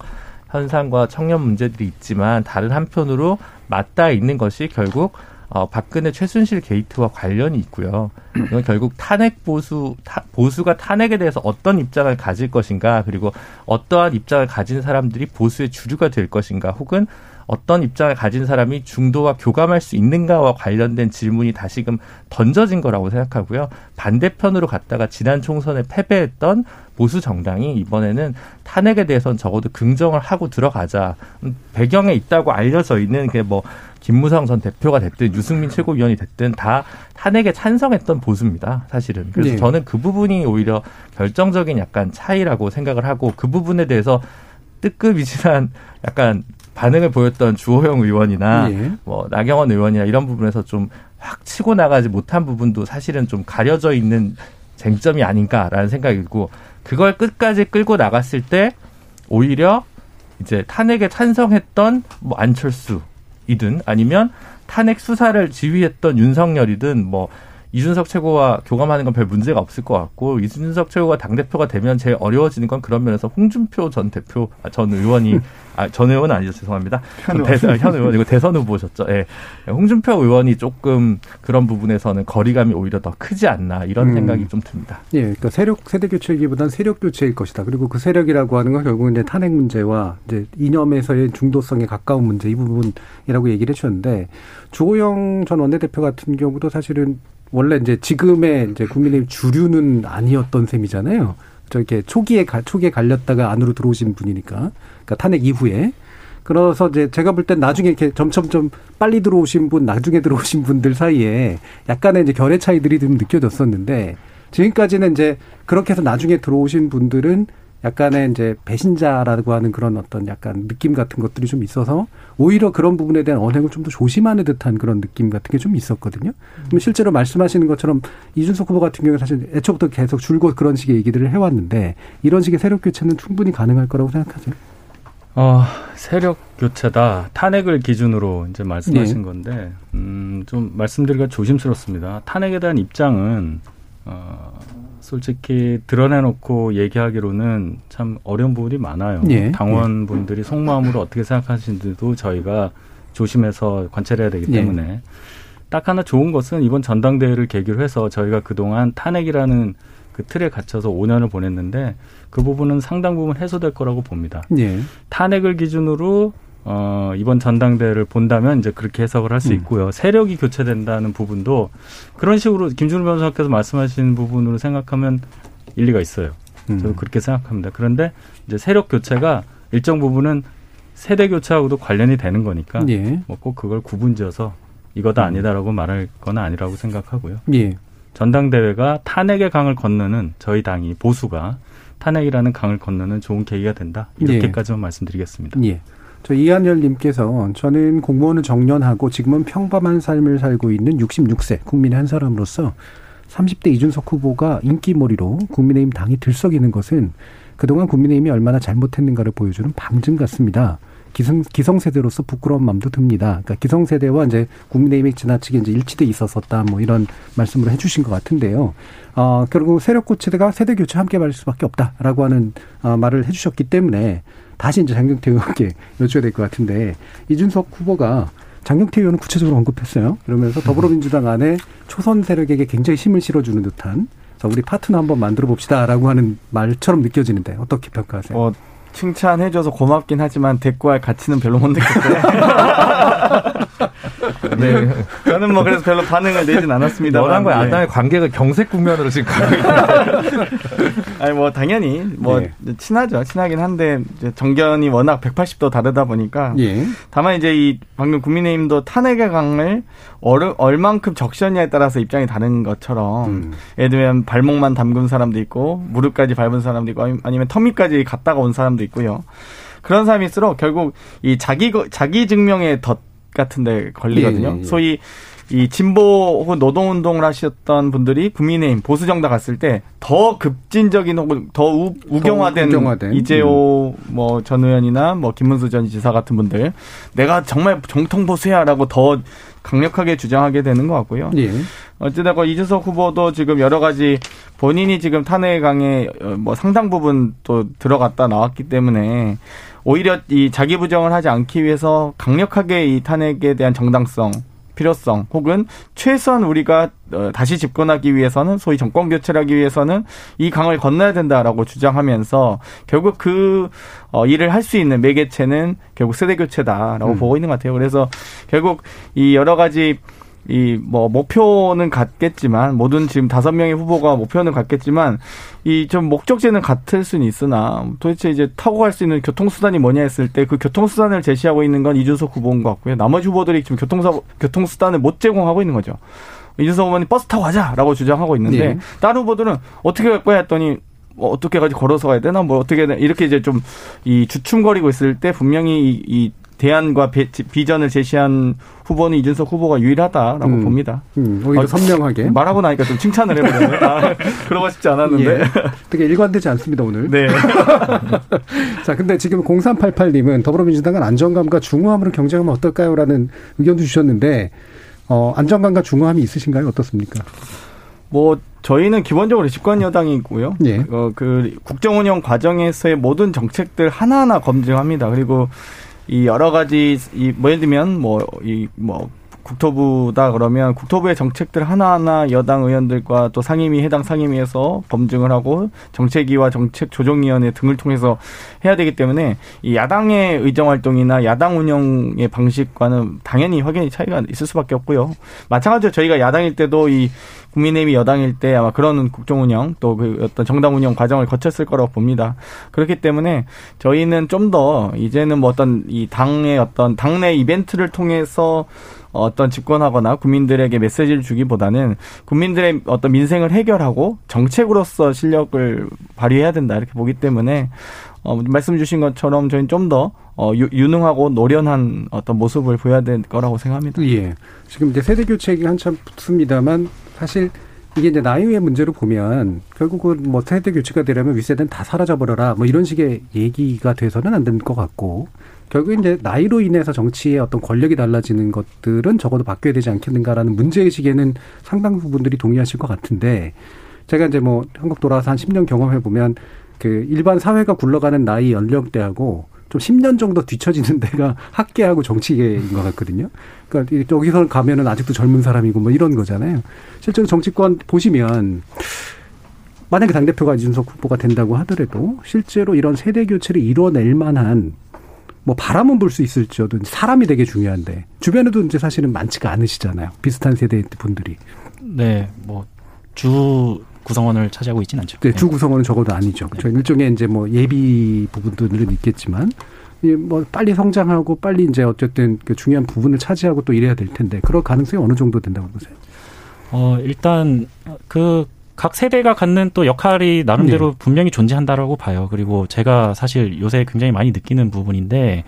현상과 청년 문제들이 있지만 다른 한편으로 맞닿아 있는 것이 결국 어, 박근혜 최순실 게이트와 관련이 있고요. 이건 결국 탄핵 보수 타, 보수가 탄핵에 대해서 어떤 입장을 가질 것인가 그리고 어떠한 입장을 가진 사람들이 보수의 주류가 될 것인가 혹은 어떤 입장을 가진 사람이 중도와 교감할 수 있는가와 관련된 질문이 다시금 던져진 거라고 생각하고요. 반대편으로 갔다가 지난 총선에 패배했던 보수 정당이 이번에는 탄핵에 대해서는 적어도 긍정을 하고 들어가자. 음, 배경에 있다고 알려져 있는 게뭐 김무성 전 대표가 됐든 유승민 최고위원이 됐든 다 탄핵에 찬성했던 보수입니다. 사실은. 그래서 네. 저는 그 부분이 오히려 결정적인 약간 차이라고 생각을 하고 그 부분에 대해서 뜨끔이지만 약간 반응을 보였던 주호영 의원이나 예. 뭐 나경원 의원이나 이런 부분에서 좀 확 치고 나가지 못한 부분도 사실은 좀 가려져 있는 쟁점이 아닌가라는 생각이 들고 그걸 끝까지 끌고 나갔을 때 오히려 이제 탄핵에 찬성했던 뭐 안철수 이든 아니면 탄핵 수사를 지휘했던 윤석열이든 뭐 이준석 최고와 교감하는 건 별 문제가 없을 것 같고 이준석 최고가 당 대표가 되면 제일 어려워지는 건 그런 면에서 홍준표 전 대표 아, 전 의원이 아, 전 의원은 아니죠 죄송합니다 현, 대선, 현 의원이고 대선 후보셨죠. 예. 홍준표 의원이 조금 그런 부분에서는 거리감이 오히려 더 크지 않나 이런 음. 생각이 좀 듭니다. 예, 그러니까 세력 세대 교체이기보단 세력 교체일 것이다. 그리고 그 세력이라고 하는 건 결국은 이제 탄핵 문제와 이제 이념에서의 중도성에 가까운 문제 이 부분이라고 얘기를 해주셨는데 주호영 전 원내대표 같은 경우도 사실은 원래 이제 지금의 이제 국민의힘 주류는 아니었던 셈이잖아요. 저렇게 초기에 가, 초기에 갈렸다가 안으로 들어오신 분이니까. 그러니까 탄핵 이후에. 그래서 이제 제가 볼 땐 나중에 이렇게 점점 좀 빨리 들어오신 분, 나중에 들어오신 분들 사이에 약간의 이제 결의 차이들이 좀 느껴졌었는데 지금까지는 이제 그렇게 해서 나중에 들어오신 분들은 약간의 이제 배신자라고 하는 그런 어떤 약간 느낌 같은 것들이 좀 있어서 오히려 그런 부분에 대한 언행을 좀 더 조심하는 듯한 그런 느낌 같은 게 좀 있었거든요. 그럼 실제로 말씀하시는 것처럼 이준석 후보 같은 경우는 사실 애초부터 계속 줄곧 그런 식의 얘기들을 해왔는데 이런 식의 세력 교체는 충분히 가능할 거라고 생각하세요. 어, 세력 교체다. 탄핵을 기준으로 이제 말씀하신 네. 건데, 음, 좀 말씀드리기가 조심스럽습니다. 탄핵에 대한 입장은, 어, 솔직히 드러내놓고 얘기하기로는 참 어려운 부분이 많아요. 예. 당원분들이 속마음으로 어떻게 생각하시는지도 저희가 조심해서 관찰해야 되기 예. 때문에 딱 하나 좋은 것은 이번 전당대회를 계기로 해서 저희가 그동안 탄핵이라는 그 틀에 갇혀서 5년을 보냈는데 그 부분은 상당 부분 해소될 거라고 봅니다. 예. 탄핵을 기준으로 어, 이번 전당대회를 본다면 이제 그렇게 해석을 할수 음. 있고요. 세력이 교체된다는 부분도 그런 식으로 김준우 변호사께서 말씀하신 부분으로 생각하면 일리가 있어요. 음. 저도 그렇게 생각합니다. 그런데 이제 세력 교체가 일정 부분은 세대 교체하고도 관련이 되는 거니까 예. 뭐꼭 그걸 구분지어서 이거다 아니다라고 말할 건 아니라고 생각하고요. 예. 전당대회가 탄핵의 강을 건너는 저희 당이 보수가 탄핵이라는 강을 건너는 좋은 계기가 된다. 이렇게까지만 말씀드리겠습니다. 예. 저 이한열님께서 저는 공무원을 정년하고 지금은 평범한 삶을 살고 있는 66세 국민의 한 사람으로서 30대 이준석 후보가 인기몰이로 국민의힘 당이 들썩이는 것은 그동안 국민의힘이 얼마나 잘못했는가를 보여주는 방증 같습니다. 기성, 기성세대로서 부끄러운 마음도 듭니다. 그러니까 기성세대와 이제 국민의힘이 지나치게 이제 일치돼 있었었다 뭐 이런 말씀을 해주신 것 같은데요. 어, 결국 세력 고체가 세대 교체 함께 말할 수밖에 없다라고 하는 어, 말을 해주셨기 때문에 다시 이제 장경태 의원께 여쭤야 될 것 같은데 이준석 후보가 장경태 의원은 구체적으로 언급했어요. 그러면서 더불어민주당 안에 초선 세력에게 굉장히 힘을 실어주는 듯한 자, 우리 파트너 한번 만들어 봅시다라고 하는 말처럼 느껴지는데 어떻게 평가하세요? 어, 칭찬해줘서 고맙긴 하지만 대꾸할 가치는 별로 못 느꼈어요. 네. 저는 뭐 그래서 별로 반응을 내진 않았습니다. 너랑과 네. 야당의 관계가 경색 국면으로 지금 가고 있는 아니 뭐 당연히 뭐 예. 친하죠. 친하긴 한데 정견이 워낙 180도 다르다 보니까 예. 다만 이제 이 방금 국민의힘도 탄핵의 강을 얼, 얼만큼 적셨냐에 따라서 입장이 다른 것처럼 음. 예를 들면 발목만 담근 사람도 있고 무릎까지 밟은 사람도 있고 아니- 아니면 터미까지 갔다가 온 사람도 있고요. 그런 사람일수록 결국 이 자기 거- 자기 증명의 덧 같은데 걸리거든요. 예, 예, 예. 소위 이 진보 혹은 노동운동을 하셨던 분들이 국민의힘 보수 정당 갔을 때 더 급진적인 혹은 더 우, 우경화된. 이재호 뭐전 의원이나 뭐 김문수 전 지사 같은 분들 내가 정말 정통 보수야라고 더 강력하게 주장하게 되는 것 같고요. 예. 어찌되건 이준석 후보도 지금 여러 가지 본인이 지금 탄핵 강에 어, 뭐 상당 부분 또 들어갔다 나왔기 때문에 오히려 이 자기 부정을 하지 않기 위해서 강력하게 이 탄핵에 대한 정당성 필요성 혹은 최소한 우리가 어, 다시 집권하기 위해서는 소위 정권 교체를 하기 위해서는 이 강을 건너야 된다라고 주장하면서 결국 그 어, 일을 할 수 있는 매개체는 결국 세대 교체다라고 음. 보고 있는 것 같아요. 그래서 결국 이 여러 가지 이 뭐 목표는 같겠지만 모든 지금 다섯 명의 후보가 목표는 같겠지만 이 좀 목적지는 같을 수는 있으나 도대체 이제 타고 갈 수 있는 교통수단이 뭐냐 했을 때 그 교통수단을 제시하고 있는 건 이준석 후보인 것 같고요. 나머지 후보들이 지금 교통사 교통수단을 못 제공하고 있는 거죠. 이준석 후보는 버스 타고 가자라고 주장하고 있는데 예. 다른 후보들은 어떻게 갈 거야 했더니 뭐 어떻게 가지 걸어서 가야 되나 뭐 어떻게 해야 되나 이렇게 이제 좀 이 주춤거리고 있을 때 분명히 이, 이 대안과 비- 비전을 제시한 후보는 이준석 후보가 유일하다라고 음. 봅니다. 음, 오히려 어, 선명하게. 말하고 나니까 좀 칭찬을 해보네요. 아, 그러고 싶지 않았는데. 예. 되게 일관되지 않습니다, 오늘. 네. 자, 근데 지금 0388님은 더불어민주당은 안정감과 중후함으로 경쟁하면 어떨까요? 라는 의견도 주셨는데, 어, 안정감과 중후함이 있으신가요? 어떻습니까? 뭐 저희는 기본적으로 집권 여당이고요. 예. 어, 그 국정 운영 과정에서의 모든 정책들 하나하나 검증합니다. 그리고 이 여러 가지 이뭐 예를 들면 뭐이뭐 국토부다 그러면 국토부의 정책들 하나하나 여당 의원들과 또 상임위 해당 상임위에서 검증을 하고 정책위와 정책 조정위원회 등을 통해서 해야 되기 때문에 이 야당의 의정 활동이나 야당 운영의 방식과는 당연히 확연히 차이가 있을 수밖에 없고요. 마찬가지로 저희가 야당일 때도 이 국민의힘이 여당일 때 아마 그런 국정 운영 또 그 어떤 정당 운영 과정을 거쳤을 거라고 봅니다. 그렇기 때문에 저희는 좀 더 이제는 뭐 어떤 이 당의 어떤 당내 이벤트를 통해서 어떤 집권하거나 국민들에게 메시지를 주기보다는 국민들의 어떤 민생을 해결하고 정책으로서 실력을 발휘해야 된다 이렇게 보기 때문에 어, 말씀 주신 것처럼 저희는 좀 더 어, 유- 유능하고 노련한 어떤 모습을 보여야 될 거라고 생각합니다. 예. 지금 이제 세대 교체 얘기가 한참 붙습니다만, 사실 이게 이제 나이의 문제로 보면, 결국은 뭐 세대 교체가 되려면 윗세대는 다 사라져버려라, 뭐 이런 식의 얘기가 돼서는 안 될 것 같고, 결국 이제 나이로 인해서 정치의 어떤 권력이 달라지는 것들은 적어도 바뀌어야 되지 않겠는가라는 문제의식에는 상당 부분들이 동의하실 것 같은데, 제가 이제 뭐 한국 돌아와서 한 10년 경험해 보면 그 일반 사회가 굴러가는 나이 연령대하고 좀 10년 정도 뒤처지는 데가 학계하고 정치계인 것 같거든요. 그러니까 이- 여기서 가면은 아직도 젊은 사람이고 뭐 이런 거잖아요. 실제로 정치권 보시면 만약에 당대표가 이준석 후보가 된다고 하더라도 실제로 이런 세대 교체를 이뤄낼 만한 뭐 바람은 불 수 있을지어도 사람이 되게 중요한데 주변에도 이제 사실은 많지가 않으시잖아요. 비슷한 세대 분들이. 네, 뭐 주 구성원을 차지하고 있지는 않죠. 네, 주 구성원은 적어도 아니죠. 그렇죠. 일종의 이제 뭐 예비 부분들은 있겠지만 뭐 빨리 성장하고 빨리 이제 어쨌든 그 중요한 부분을 차지하고 또 이래야 될 텐데 그럴 가능성이 어느 정도 된다고 보세요? 어, 일단 그 각 세대가 갖는 또 역할이 나름대로 네. 분명히 존재한다라고 봐요. 그리고 제가 사실 요새 굉장히 많이 느끼는 부분인데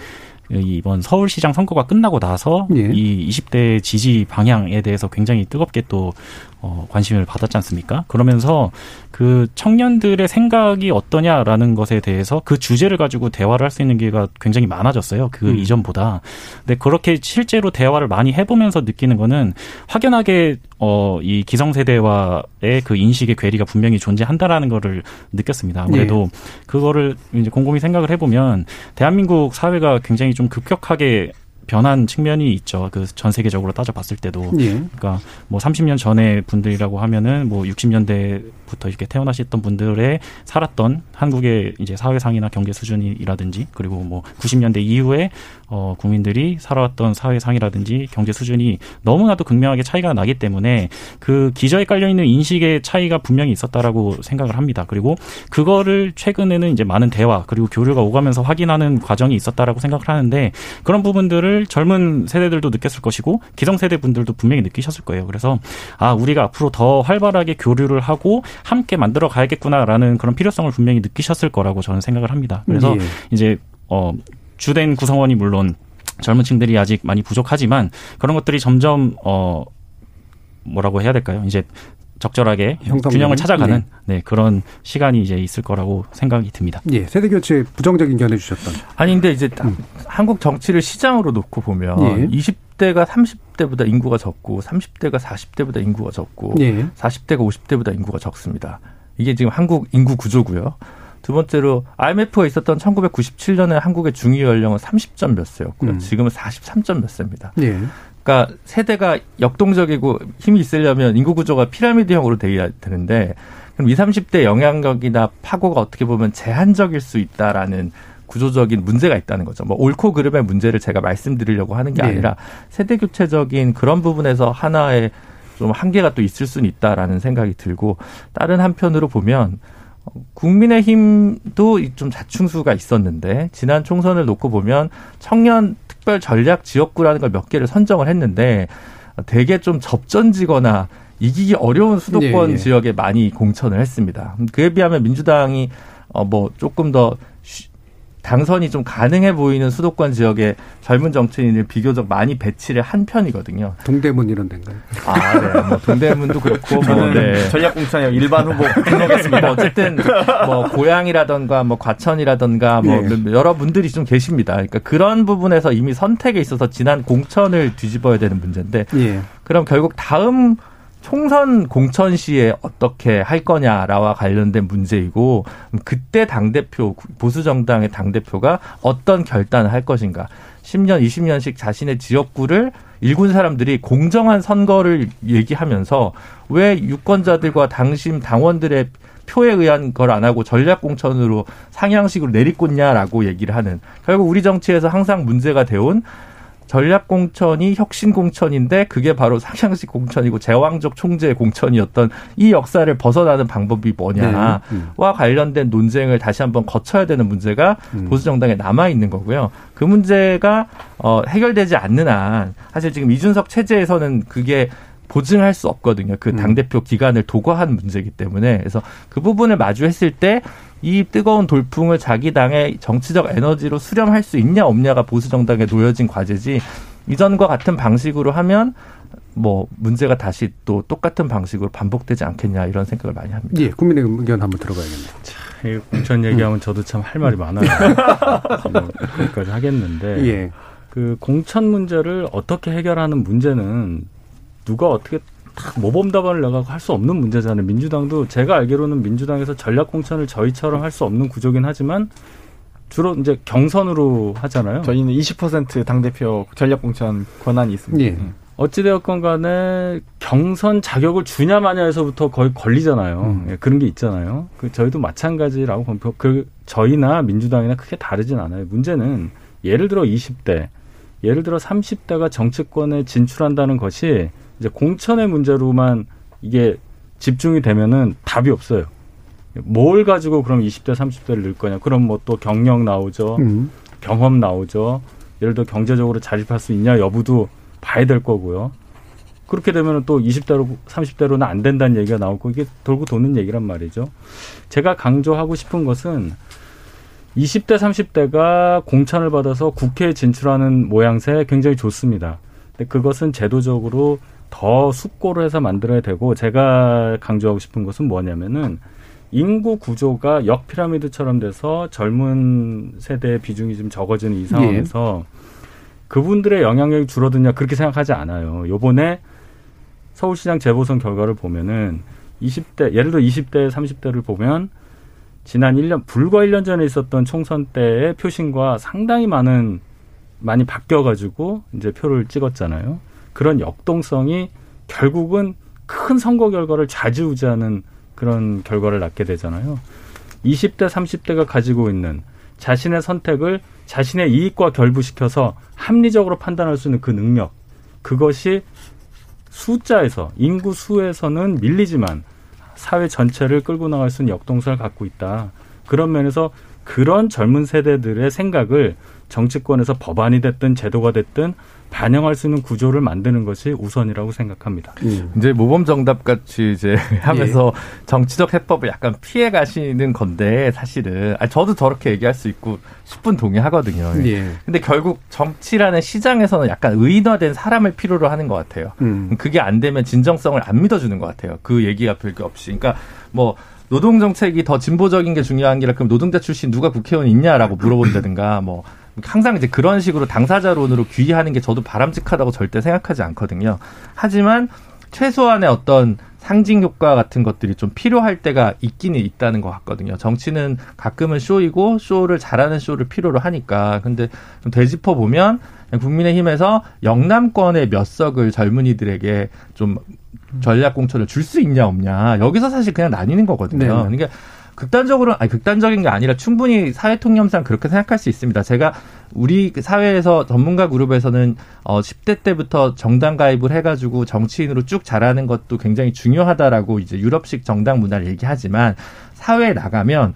이번 서울시장 선거가 끝나고 나서 예. 이 20대 지지 방향에 대해서 굉장히 뜨겁게 또 어, 관심을 받았지 않습니까? 그러면서 그 청년들의 생각이 어떠냐라는 것에 대해서 그 주제를 가지고 대화를 할 수 있는 기회가 굉장히 많아졌어요. 그 음. 이전보다. 근데 그렇게 실제로 대화를 많이 해보면서 느끼는 거는 확연하게 어, 이 기성세대와의 그 인식의 괴리가 분명히 존재한다라는 거를 느꼈습니다. 아무래도 네. 그거를 이제 곰곰이 생각을 해보면 대한민국 사회가 굉장히 좀 급격하게 변한 측면이 있죠. 그 전 세계적으로 따져봤을 때도. 예. 그러니까 뭐 30년 전에 분들이라고 하면은 뭐 60년대부터 이렇게 태어나셨던 분들의 살았던 한국의 이제 사회상이나 경제 수준이라든지 그리고 뭐 90년대 이후에 어 국민들이 살아왔던 사회상이라든지 경제 수준이 너무나도 극명하게 차이가 나기 때문에 그 기저에 깔려 있는 인식의 차이가 분명히 있었다라고 생각을 합니다. 그리고 그거를 최근에는 이제 많은 대화 그리고 교류가 오가면서 확인하는 과정이 있었다라고 생각을 하는데 그런 부분들을 젊은 세대들도 느꼈을 것이고 기성세대 분들도 분명히 느끼셨을 거예요. 그래서 아 우리가 앞으로 더 활발하게 교류를 하고 함께 만들어 가야겠구나라는 그런 필요성을 분명히 느끼셨을 거라고 저는 생각을 합니다. 그래서 예. 이제 어 주된 구성원이 물론 젊은 층들이 아직 많이 부족하지만 그런 것들이 점점 어 뭐라고 해야 될까요? 이제 적절하게 균형을 찾아가는 네. 네. 그런 시간이 이제 있을 거라고 생각이 듭니다. 예, 세대 교체 부정적인 견해 주셨던. 아니 근데 이제 음. 한국 정치를 시장으로 놓고 보면 예. 20대가 30대보다 인구가 적고 30대가 40대보다 인구가 적고 예. 40대가 50대보다 인구가 적습니다. 이게 지금 한국 인구 구조고요. 두 번째로 IMF가 있었던 1997년에 한국의 중위 연령은 30점 몇 세였고요. 음. 지금은 43점 몇 세입니다. 예. 그러니까 세대가 역동적이고 힘이 있으려면 인구 구조가 피라미드형으로 돼야 되는데 그럼 20, 30대 영향력이나 파고가 어떻게 보면 제한적일 수 있다라는 구조적인 문제가 있다는 거죠. 뭐 옳고 그름의 문제를 제가 말씀드리려고 하는 게 네. 아니라 세대 교체적인 그런 부분에서 하나의 좀 한계가 또 있을 수는 있다라는 생각이 들고 다른 한편으로 보면 국민의힘도 좀 자충수가 있었는데 지난 총선을 놓고 보면 청년 특별 전략 지역구라는 걸 몇 개를 선정을 했는데 되게 좀 접전지거나 이기기 어려운 수도권 네, 네. 지역에 많이 공천을 했습니다. 그에 비하면 민주당이 어뭐 조금 더 당선이 좀 가능해 보이는 수도권 지역에 젊은 정치인을 비교적 많이 배치를 한 편이거든요. 동대문 이런 데인가요? 아, 네. 뭐 동대문도 그렇고 뭐 네. 전략공천이요. 일반 후보 등록했습니다. 뭐 어쨌든 뭐 고향이라던가 뭐 과천이라던가 뭐 네. 여러 분들이 좀 계십니다. 그러니까 그런 부분에서 이미 선택에 있어서 지난 공천을 뒤집어야 되는 문제인데 예. 그럼 결국 다음 총선 공천 시에 어떻게 할 거냐라와 관련된 문제이고 그때 당 대표 보수 정당의 당 대표가 어떤 결단을 할 것인가. 10년, 20년씩 자신의 지역구를 일군 사람들이 공정한 선거를 얘기하면서 왜 유권자들과 당심 당원들의 표에 의한 걸 안 하고 전략 공천으로 상향식으로 내리꽂냐라고 얘기를 하는 결국 우리 정치에서 항상 문제가 되온 전략 공천이 혁신 공천인데 그게 바로 상향식 공천이고 제왕적 총재의 공천이었던 이 역사를 벗어나는 방법이 뭐냐와 네. 음. 관련된 논쟁을 다시 한번 거쳐야 되는 문제가 음. 보수 정당에 남아 있는 거고요. 그 문제가 어 해결되지 않는 한 사실 지금 이준석 체제에서는 그게 보증할 수 없거든요. 그 음. 당대표 기간을 도과한 문제이기 때문에. 그래서 그 부분을 마주했을 때 이 뜨거운 돌풍을 자기 당의 정치적 에너지로 수렴할 수 있냐 없냐가 보수 정당에 놓여진 과제지 이전과 같은 방식으로 하면 뭐 문제가 다시 또 똑같은 방식으로 반복되지 않겠냐 이런 생각을 많이 합니다. 예, 국민의 의견 한번 들어봐야겠네요. 자, 이 공천 얘기하면 음. 저도 참 할 말이 많아요. 거기까지 하겠는데 예. 그 공천 문제를 어떻게 해결하는 문제는 누가 어떻게 딱 모범 답안을 내가 할수 없는 문제잖아요. 민주당도 제가 알기로는 민주당에서 전략 공천을 저희처럼 할 수 없는 구조긴 하지만 주로 이제 경선으로 하잖아요. 저희는 20% 당 대표 전략 공천 권한이 있습니다. 예. 음. 어찌되었건 간에 경선 자격을 주냐 마냐에서부터 거의 걸리잖아요. 음. 예, 그런 게 있잖아요. 그 저희도 마찬가지라고 보면 그 저희나 민주당이나 크게 다르진 않아요. 문제는 예를 들어 20대, 예를 들어 30대가 정치권에 진출한다는 것이 이제 공천의 문제로만 이게 집중이 되면은 답이 없어요. 뭘 가지고 그럼 20대, 30대를 넣을 거냐? 그럼 뭐 또 경력 나오죠. 음. 경험 나오죠. 예를 들어 경제적으로 자립할 수 있냐 여부도 봐야 될 거고요. 그렇게 되면 또 20대로 30대로는 안 된다는 얘기가 나오고 이게 돌고 도는 얘기란 말이죠. 제가 강조하고 싶은 것은 20대 30대가 공천을 받아서 국회에 진출하는 모양새 굉장히 좋습니다. 근데 그것은 제도적으로 더 숙고를 해서 만들어야 되고 제가 강조하고 싶은 것은 뭐냐면은 인구 구조가 역 피라미드처럼 돼서 젊은 세대의 비중이 좀 적어지는 이 상황에서 그분들의 영향력이 줄어드냐 그렇게 생각하지 않아요. 요번에 서울시장 재보선 결과를 보면은 20대 예를 들어 20대 30대를 보면 지난 1년 불과 1년 전에 있었던 총선 때의 표심과 상당히 많은 많이 바뀌어 가지고 이제 표를 찍었잖아요. 그런 역동성이 결국은 큰 선거 결과를 좌지우지하는 그런 결과를 낳게 되잖아요. 20대, 30대가 가지고 있는 자신의 선택을 자신의 이익과 결부시켜서 합리적으로 판단할 수 있는 그 능력. 그것이 숫자에서, 인구 수에서는 밀리지만 사회 전체를 끌고 나갈 수 있는 역동성을 갖고 있다. 그런 면에서 그런 젊은 세대들의 생각을 정치권에서 법안이 됐든 제도가 됐든 반영할 수 있는 구조를 만드는 것이 우선이라고 생각합니다. 음. 이제 모범 정답 같이 이제 하면서 정치적 해법을 약간 피해 가시는 건데 사실은 아 저도 저렇게 얘기할 수 있고 10분 동의하거든요. 예. 근데 결국 정치라는 시장에서는 약간 의인화된 사람을 필요로 하는 것 같아요. 음. 그게 안 되면 진정성을 안 믿어주는 것 같아요. 그 얘기가 별게 없이. 그러니까 뭐 노동 정책이 더 진보적인 게 중요한 게라 그럼 노동자 출신 누가 국회의원 있냐라고 물어본다든가 뭐 항상 이제 그런 식으로 당사자론으로 귀의하는 게 저도 바람직하다고 절대 생각하지 않거든요. 하지만 최소한의 어떤 상징 효과 같은 것들이 좀 필요할 때가 있기는 있다는 것 같거든요. 정치는 가끔은 쇼이고 쇼를 잘하는 쇼를 필요로 하니까. 근데 좀 되짚어 보면 국민의힘에서 영남권의 몇 석을 젊은이들에게 좀 전략 공천을 줄 수 있냐 없냐 여기서 사실 그냥 나뉘는 거거든요. 네. 그러니까 극단적으로 아니 극단적인 게 아니라 충분히 사회 통념상 그렇게 생각할 수 있습니다. 제가 우리 사회에서 전문가 그룹에서는 어 10대 때부터 정당 가입을 해 가지고 정치인으로 쭉 자라는 것도 굉장히 중요하다라고 이제 유럽식 정당 문화를 얘기하지만 사회에 나가면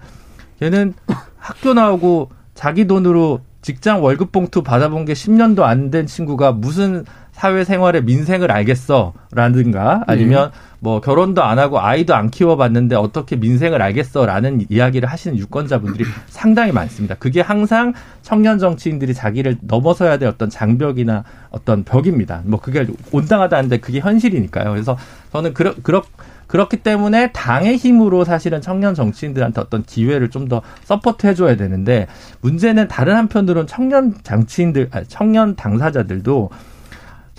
얘는 학교 나오고 자기 돈으로 직장 월급 봉투 받아본 게 10년도 안 된 친구가 무슨 사회생활의 민생을 알겠어라든가 아니면 뭐 결혼도 안 하고 아이도 안 키워봤는데 어떻게 민생을 알겠어라는 이야기를 하시는 유권자분들이 상당히 많습니다. 그게 항상 청년 정치인들이 자기를 넘어서야 될 어떤 장벽이나 어떤 벽입니다. 뭐 그게 온당하다는데 그게 현실이니까요. 그래서 저는 그러, 그렇 그렇기 때문에 당의 힘으로 사실은 청년 정치인들한테 어떤 기회를 좀 더 support 해줘야 되는데 문제는 다른 한편으로는 청년 정치인들, 청년 당사자들도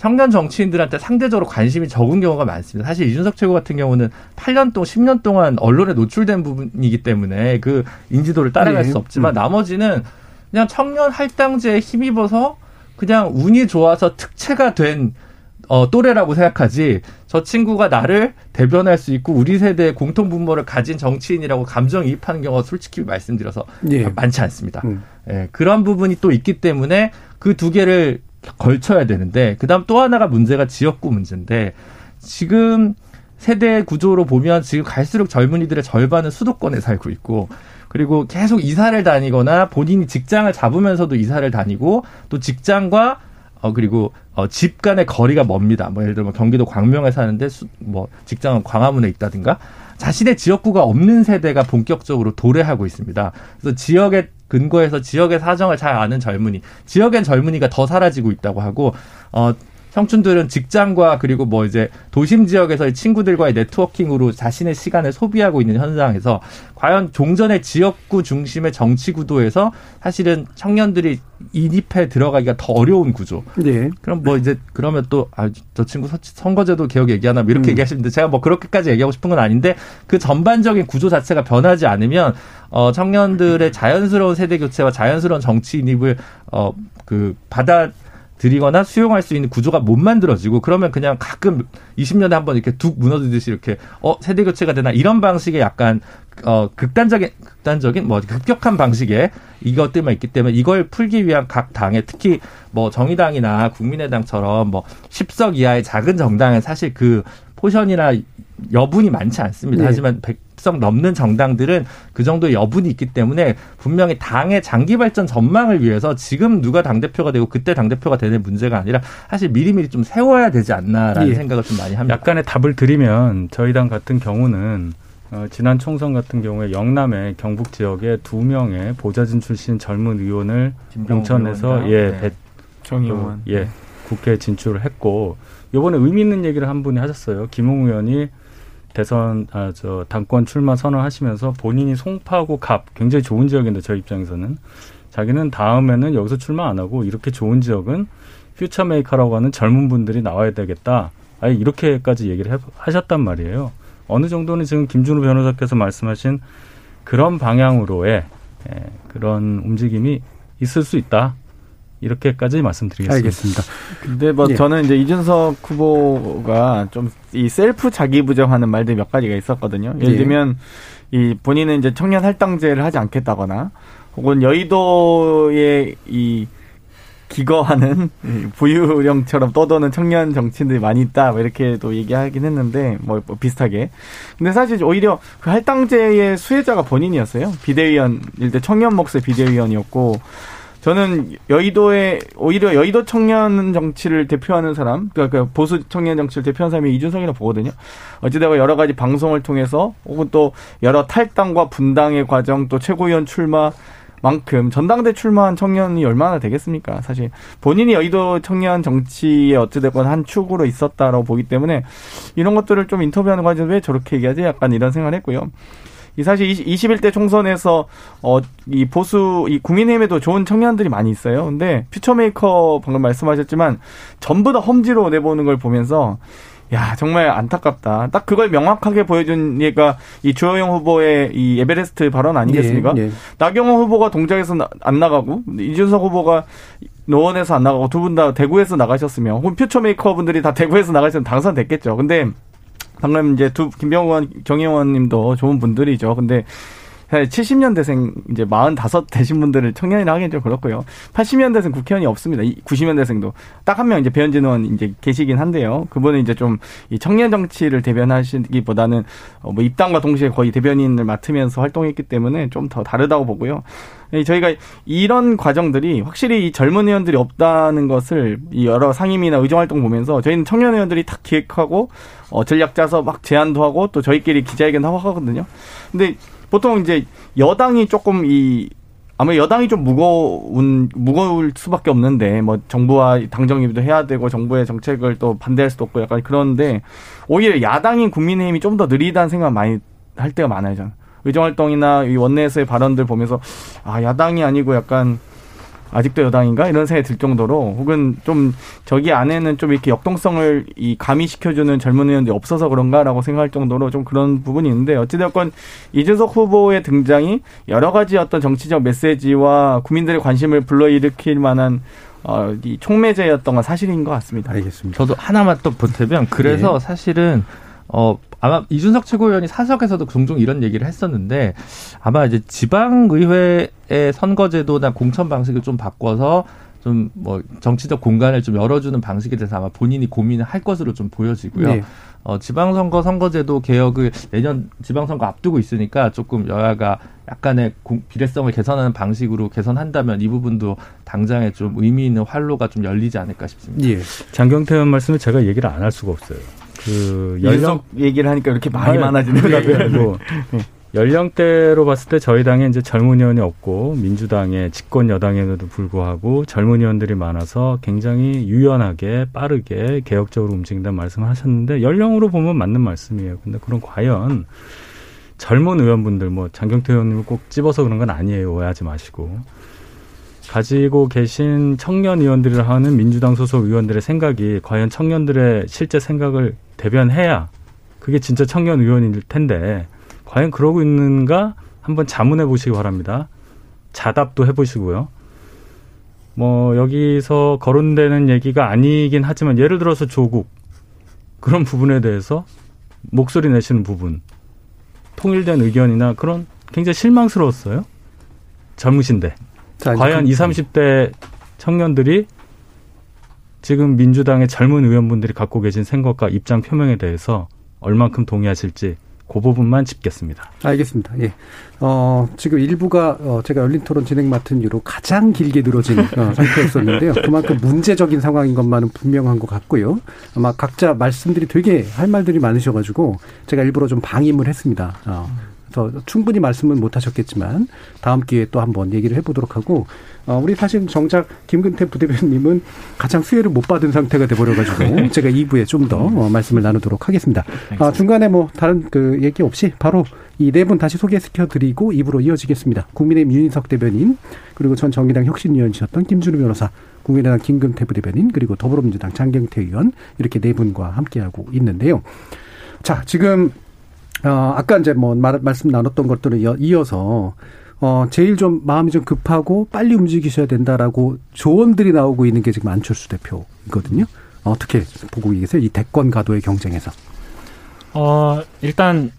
청년 정치인들한테 상대적으로 관심이 적은 경우가 많습니다. 사실 이준석 최고 같은 경우는 8년 동안, 10년 동안 언론에 노출된 부분이기 때문에 그 인지도를 따라갈 네. 수 없지만 나머지는 그냥 청년 할당제에 힘입어서 그냥 운이 좋아서 특채가 된 어, 또래라고 생각하지 저 친구가 나를 대변할 수 있고 우리 세대의 공통 분모를 가진 정치인이라고 감정이입하는 경우가 솔직히 말씀드려서 예. 많지 않습니다. 음. 예, 그런 부분이 또 있기 때문에 그 두 개를 걸쳐야 되는데 그다음 또 하나가 문제가 지역구 문제인데 지금 세대 구조로 보면 지금 갈수록 젊은이들의 절반은 수도권에 살고 있고 그리고 계속 이사를 다니거나 본인이 직장을 잡으면서도 이사를 다니고 또 직장과 어 그리고 어집 간의 거리가 멉니다. 뭐 예를 뭐 경기도 광명에 사는데 수, 뭐 직장은 광화문에 있다든가 자신의 지역구가 없는 세대가 본격적으로 도래하고 있습니다. 그래서 지역의 근거에서 지역의 사정을 잘 아는 젊은이, 지역엔 젊은이가 더 사라지고 있다고 하고 어 청춘들은 직장과 그리고 뭐 이제 도심 지역에서의 친구들과의 네트워킹으로 자신의 시간을 소비하고 있는 현상에서 과연 종전의 지역구 중심의 정치 구도에서 사실은 청년들이 인입해 들어가기가 더 어려운 구조. 예. 그럼 뭐 이제 그러면 또 아 저 친구 서- 선거제도 개혁 얘기하나 뭐 이렇게 음. 얘기하시는데 제가 뭐 그렇게까지 얘기하고 싶은 건 아닌데 그 전반적인 구조 자체가 변하지 않으면 어 청년들의 자연스러운 세대 교체와 자연스러운 정치 인입을 어그 받아 들이거나 수용할 수 있는 구조가 못 만들어지고 그러면 그냥 가끔 20년에 한 번 이렇게 툭 무너지듯이 이렇게 어 세대 교체가 되나 이런 방식의 약간 어 극단적인 극단적인 뭐 급격한 방식의 이것들만 있기 때문에 이걸 풀기 위한 각 당의 특히 뭐 정의당이나 국민의당처럼 뭐 10석 이하의 작은 정당은 사실 그 포션이나 여분이 많지 않습니다. 네. 하지만 백석 넘는 정당들은 그 정도 여분이 있기 때문에 분명히 당의 장기 발전 전망을 위해서 지금 누가 당 대표가 되고 그때 당 대표가 되는 문제가 아니라 사실 미리미리 좀 세워야 되지 않나라는 예. 생각을 좀 많이 합니다. 약간의 답을 드리면 저희 당 같은 경우는 어, 지난 총선 같은 경우에 영남의 경북 지역에 두 명의 보좌진 출신 젊은 의원을 공천해서? 예, 네. 배, 정의원. 그, 예, 국회에 진출을 했고 요번에 의미 있는 얘기를 한 분이 하셨어요. 김웅 의원이 대선 아 저 당권 출마 선언하시면서 본인이 송파구 갑 굉장히 좋은 지역인데 저희 입장에서는 자기는 다음에는 여기서 출마 안 하고 이렇게 좋은 지역은 퓨처메이커라고 하는 젊은 분들이 나와야 되겠다. 아예 이렇게까지 얘기를 해, 하셨단 말이에요. 어느 정도는 지금 김준우 변호사께서 말씀하신 그런 방향으로의 예, 그런 움직임이 있을 수 있다. 이렇게까지 말씀드리겠습니다. 알겠습니다. 근데 뭐 예. 저는 이제 이준석 후보가 좀 이 셀프 자기 부정하는 말들 몇 가지가 있었거든요. 예를 예. 들면 이 본인은 이제 청년 할당제를 하지 않겠다거나 혹은 여의도의 이 기거하는 이 부유령처럼 떠도는 청년 정치인들이 많이 있다. 뭐 이렇게 또 얘기하긴 했는데 뭐, 뭐 비슷하게. 근데 사실 오히려 그 할당제의 수혜자가 본인이었어요. 비대위원 일대 청년 목세 비대위원이었고 저는 여의도에 오히려 여의도 청년 정치를 대표하는 사람, 그러니까 그 보수 청년 정치를 대표하는 사람이 이준석이라고 보거든요. 어찌되건 여러 가지 방송을 통해서 혹은 또 여러 탈당과 분당의 과정, 또 최고위원 출마 만큼 전당대 출마한 청년이 얼마나 되겠습니까? 사실 본인이 여의도 청년 정치에 어찌됐건 한 축으로 있었다라고 보기 때문에 이런 것들을 좀 인터뷰하는 과정에서 왜 저렇게 얘기하지? 약간 이런 생각을 했고요. 이 사실 21대 총선에서 어 이 보수 이 국민의힘에도 좋은 청년들이 많이 있어요. 근데 Future Maker 방금 말씀하셨지만 전부 다 험지로 내보내는 걸 보면서 야 정말 안타깝다. 딱 그걸 명확하게 보여준 예가 이 주호영 후보의 이 에베레스트 발언 아니겠습니까? 예, 예. 나경원 후보가 동작에서 나- 안 나가고 이준석 후보가 노원에서 안 나가고 두 분 다 대구에서 나가셨으면 혹은 Future Maker 분들이 다 대구에서 나가셨으면 당선됐겠죠. 근데 방금 이제 두 김병호 의원, 정의원 님도 좋은 분들이죠. 근데 사실 70년대생 이제 45 되신 분들을 청년이라 하기엔 좀 그렇고요. 80년대생 국회의원이 없습니다. 90년대생도 딱 한 명 이제 배현진 의원 이제 계시긴 한데요. 그분은 이제 좀 이 청년 정치를 대변하시기보다는 어, 뭐 입당과 동시에 거의 대변인을 맡으면서 활동했기 때문에 좀 더 다르다고 보고요. 이 저희가 이런 과정들이 확실히 이 젊은 의원들이 없다는 것을 이 여러 상임이나 의정 활동 보면서 저희는 청년 의원들이 탁 기획하고 어 전략 짜서 막 제안도 하고 또 저희끼리 기자회견 하고 하거든요. 근데 보통 이제 여당이 조금 이 아마 여당이 좀 무거운 무거울 수밖에 없는데 뭐 정부와 당 정립도 해야 되고 정부의 정책을 또 반대할 수도 없고 약간 그런데 오히려 야당인 국민의힘이 좀 더 느리다는 생각 많이 할 때가 많아요 저는. 의정 활동이나 이 원내에서의 발언들 보면서 아 야당이 아니고 약간 아직도 여당인가 이런 생각이 들 정도로 혹은 좀 저기 안에는 좀 이렇게 역동성을 이 가미시켜주는 젊은 의원들이 없어서 그런가라고 생각할 정도로 좀 그런 부분이 있는데 어찌됐건 이준석 후보의 등장이 여러 가지 어떤 정치적 메시지와 국민들의 관심을 불러일으킬 만한 어, 이 촉매제였던 건 사실인 것 같습니다. 알겠습니다. 저도 하나만 또 보태면 그래서 예. 사실은 어 아마 이준석 최고위원이 사석에서도 종종 이런 얘기를 했었는데 아마 이제 지방의회의 선거제도나 공천 방식을 좀 바꿔서 좀 뭐 정치적 공간을 좀 열어주는 방식에 대해서 아마 본인이 고민을 할 것으로 좀 보여지고요. 네. 어, 지방선거 선거제도 개혁을 내년 지방선거 앞두고 있으니까 조금 여야가 약간의 공- 비례성을 개선하는 방식으로 개선한다면 이 부분도 당장에 좀 의미 있는 활로가 좀 열리지 않을까 싶습니다. 예. 장경태 의원 말씀을 제가 얘기를 안 할 수가 없어요. 그 연령 얘기를 하니까 이렇게 말이 아니, 많아지는 그게 거고요. 아니고 연령대로 봤을 때 저희 당에 이제 젊은 의원이 없고 민주당의 집권 여당에도 불구하고 젊은 의원들이 많아서 굉장히 유연하게 빠르게 개혁적으로 움직인다는 말씀을 하셨는데 연령으로 보면 맞는 말씀이에요. 근데 그럼 과연 젊은 의원분들 뭐 장경태 의원님을 꼭 집어서 그런 건 아니에요. 오해하지 마시고. 가지고 계신 청년 의원들이라 하는 민주당 소속 의원들의 생각이 과연 청년들의 실제 생각을 대변해야 그게 진짜 청년 의원일 텐데 과연 그러고 있는가 한번 자문해 보시기 바랍니다. 자답도 해보시고요. 뭐 여기서 거론되는 얘기가 아니긴 하지만 예를 들어서 조국 그런 부분에 대해서 목소리 내시는 부분 통일된 의견이나 그런 굉장히 실망스러웠어요. 젊으신데 자, 과연 그- 20, 30대 청년들이 지금 민주당의 젊은 의원분들이 갖고 계신 생각과 입장 표명에 대해서 얼만큼 동의하실지 그 부분만 짚겠습니다. 알겠습니다. 예. 어, 지금 일부가 어, 제가 열린 토론 진행 맡은 이후로 가장 길게 늘어진 어, 상태였었는데요. 그만큼 문제적인 상황인 것만은 분명한 것 같고요. 아마 각자 말씀들이 되게 할 말들이 많으셔가지고 제가 일부러 좀 방임을 했습니다. 어, 그래서 충분히 말씀은 못 하셨겠지만 다음 기회에 또 한번 얘기를 해보도록 하고 어, 우리 사실 정작 김근태 부대변님은 가장 수혜를 못 받은 상태가 돼버려가지고 제가 2부에 좀더 어, 말씀을 나누도록 하겠습니다. 아, 중간에 뭐 다른 그 얘기 없이 바로 이 네 분 다시 소개시켜드리고 2부로 이어지겠습니다. 국민의힘 윤인석 대변인 그리고 전 정의당 혁신위원이셨던 김준우 변호사 국민의당 김근태 부대변인 그리고 더불어민주당 장경태 의원 이렇게 네 분과 함께하고 있는데요. 자 지금 어, 아까 이제 뭐 말, 말씀 나눴던 것들을 이어- 이어서 어, 제일 좀 마음이 좀 급하고 빨리 움직이셔야 된다라고 조언들이 나오고 있는 게 지금 안철수 대표거든요. 어떻게 보고 계세요? 이 대권 가도의 경쟁에서. 어, 일단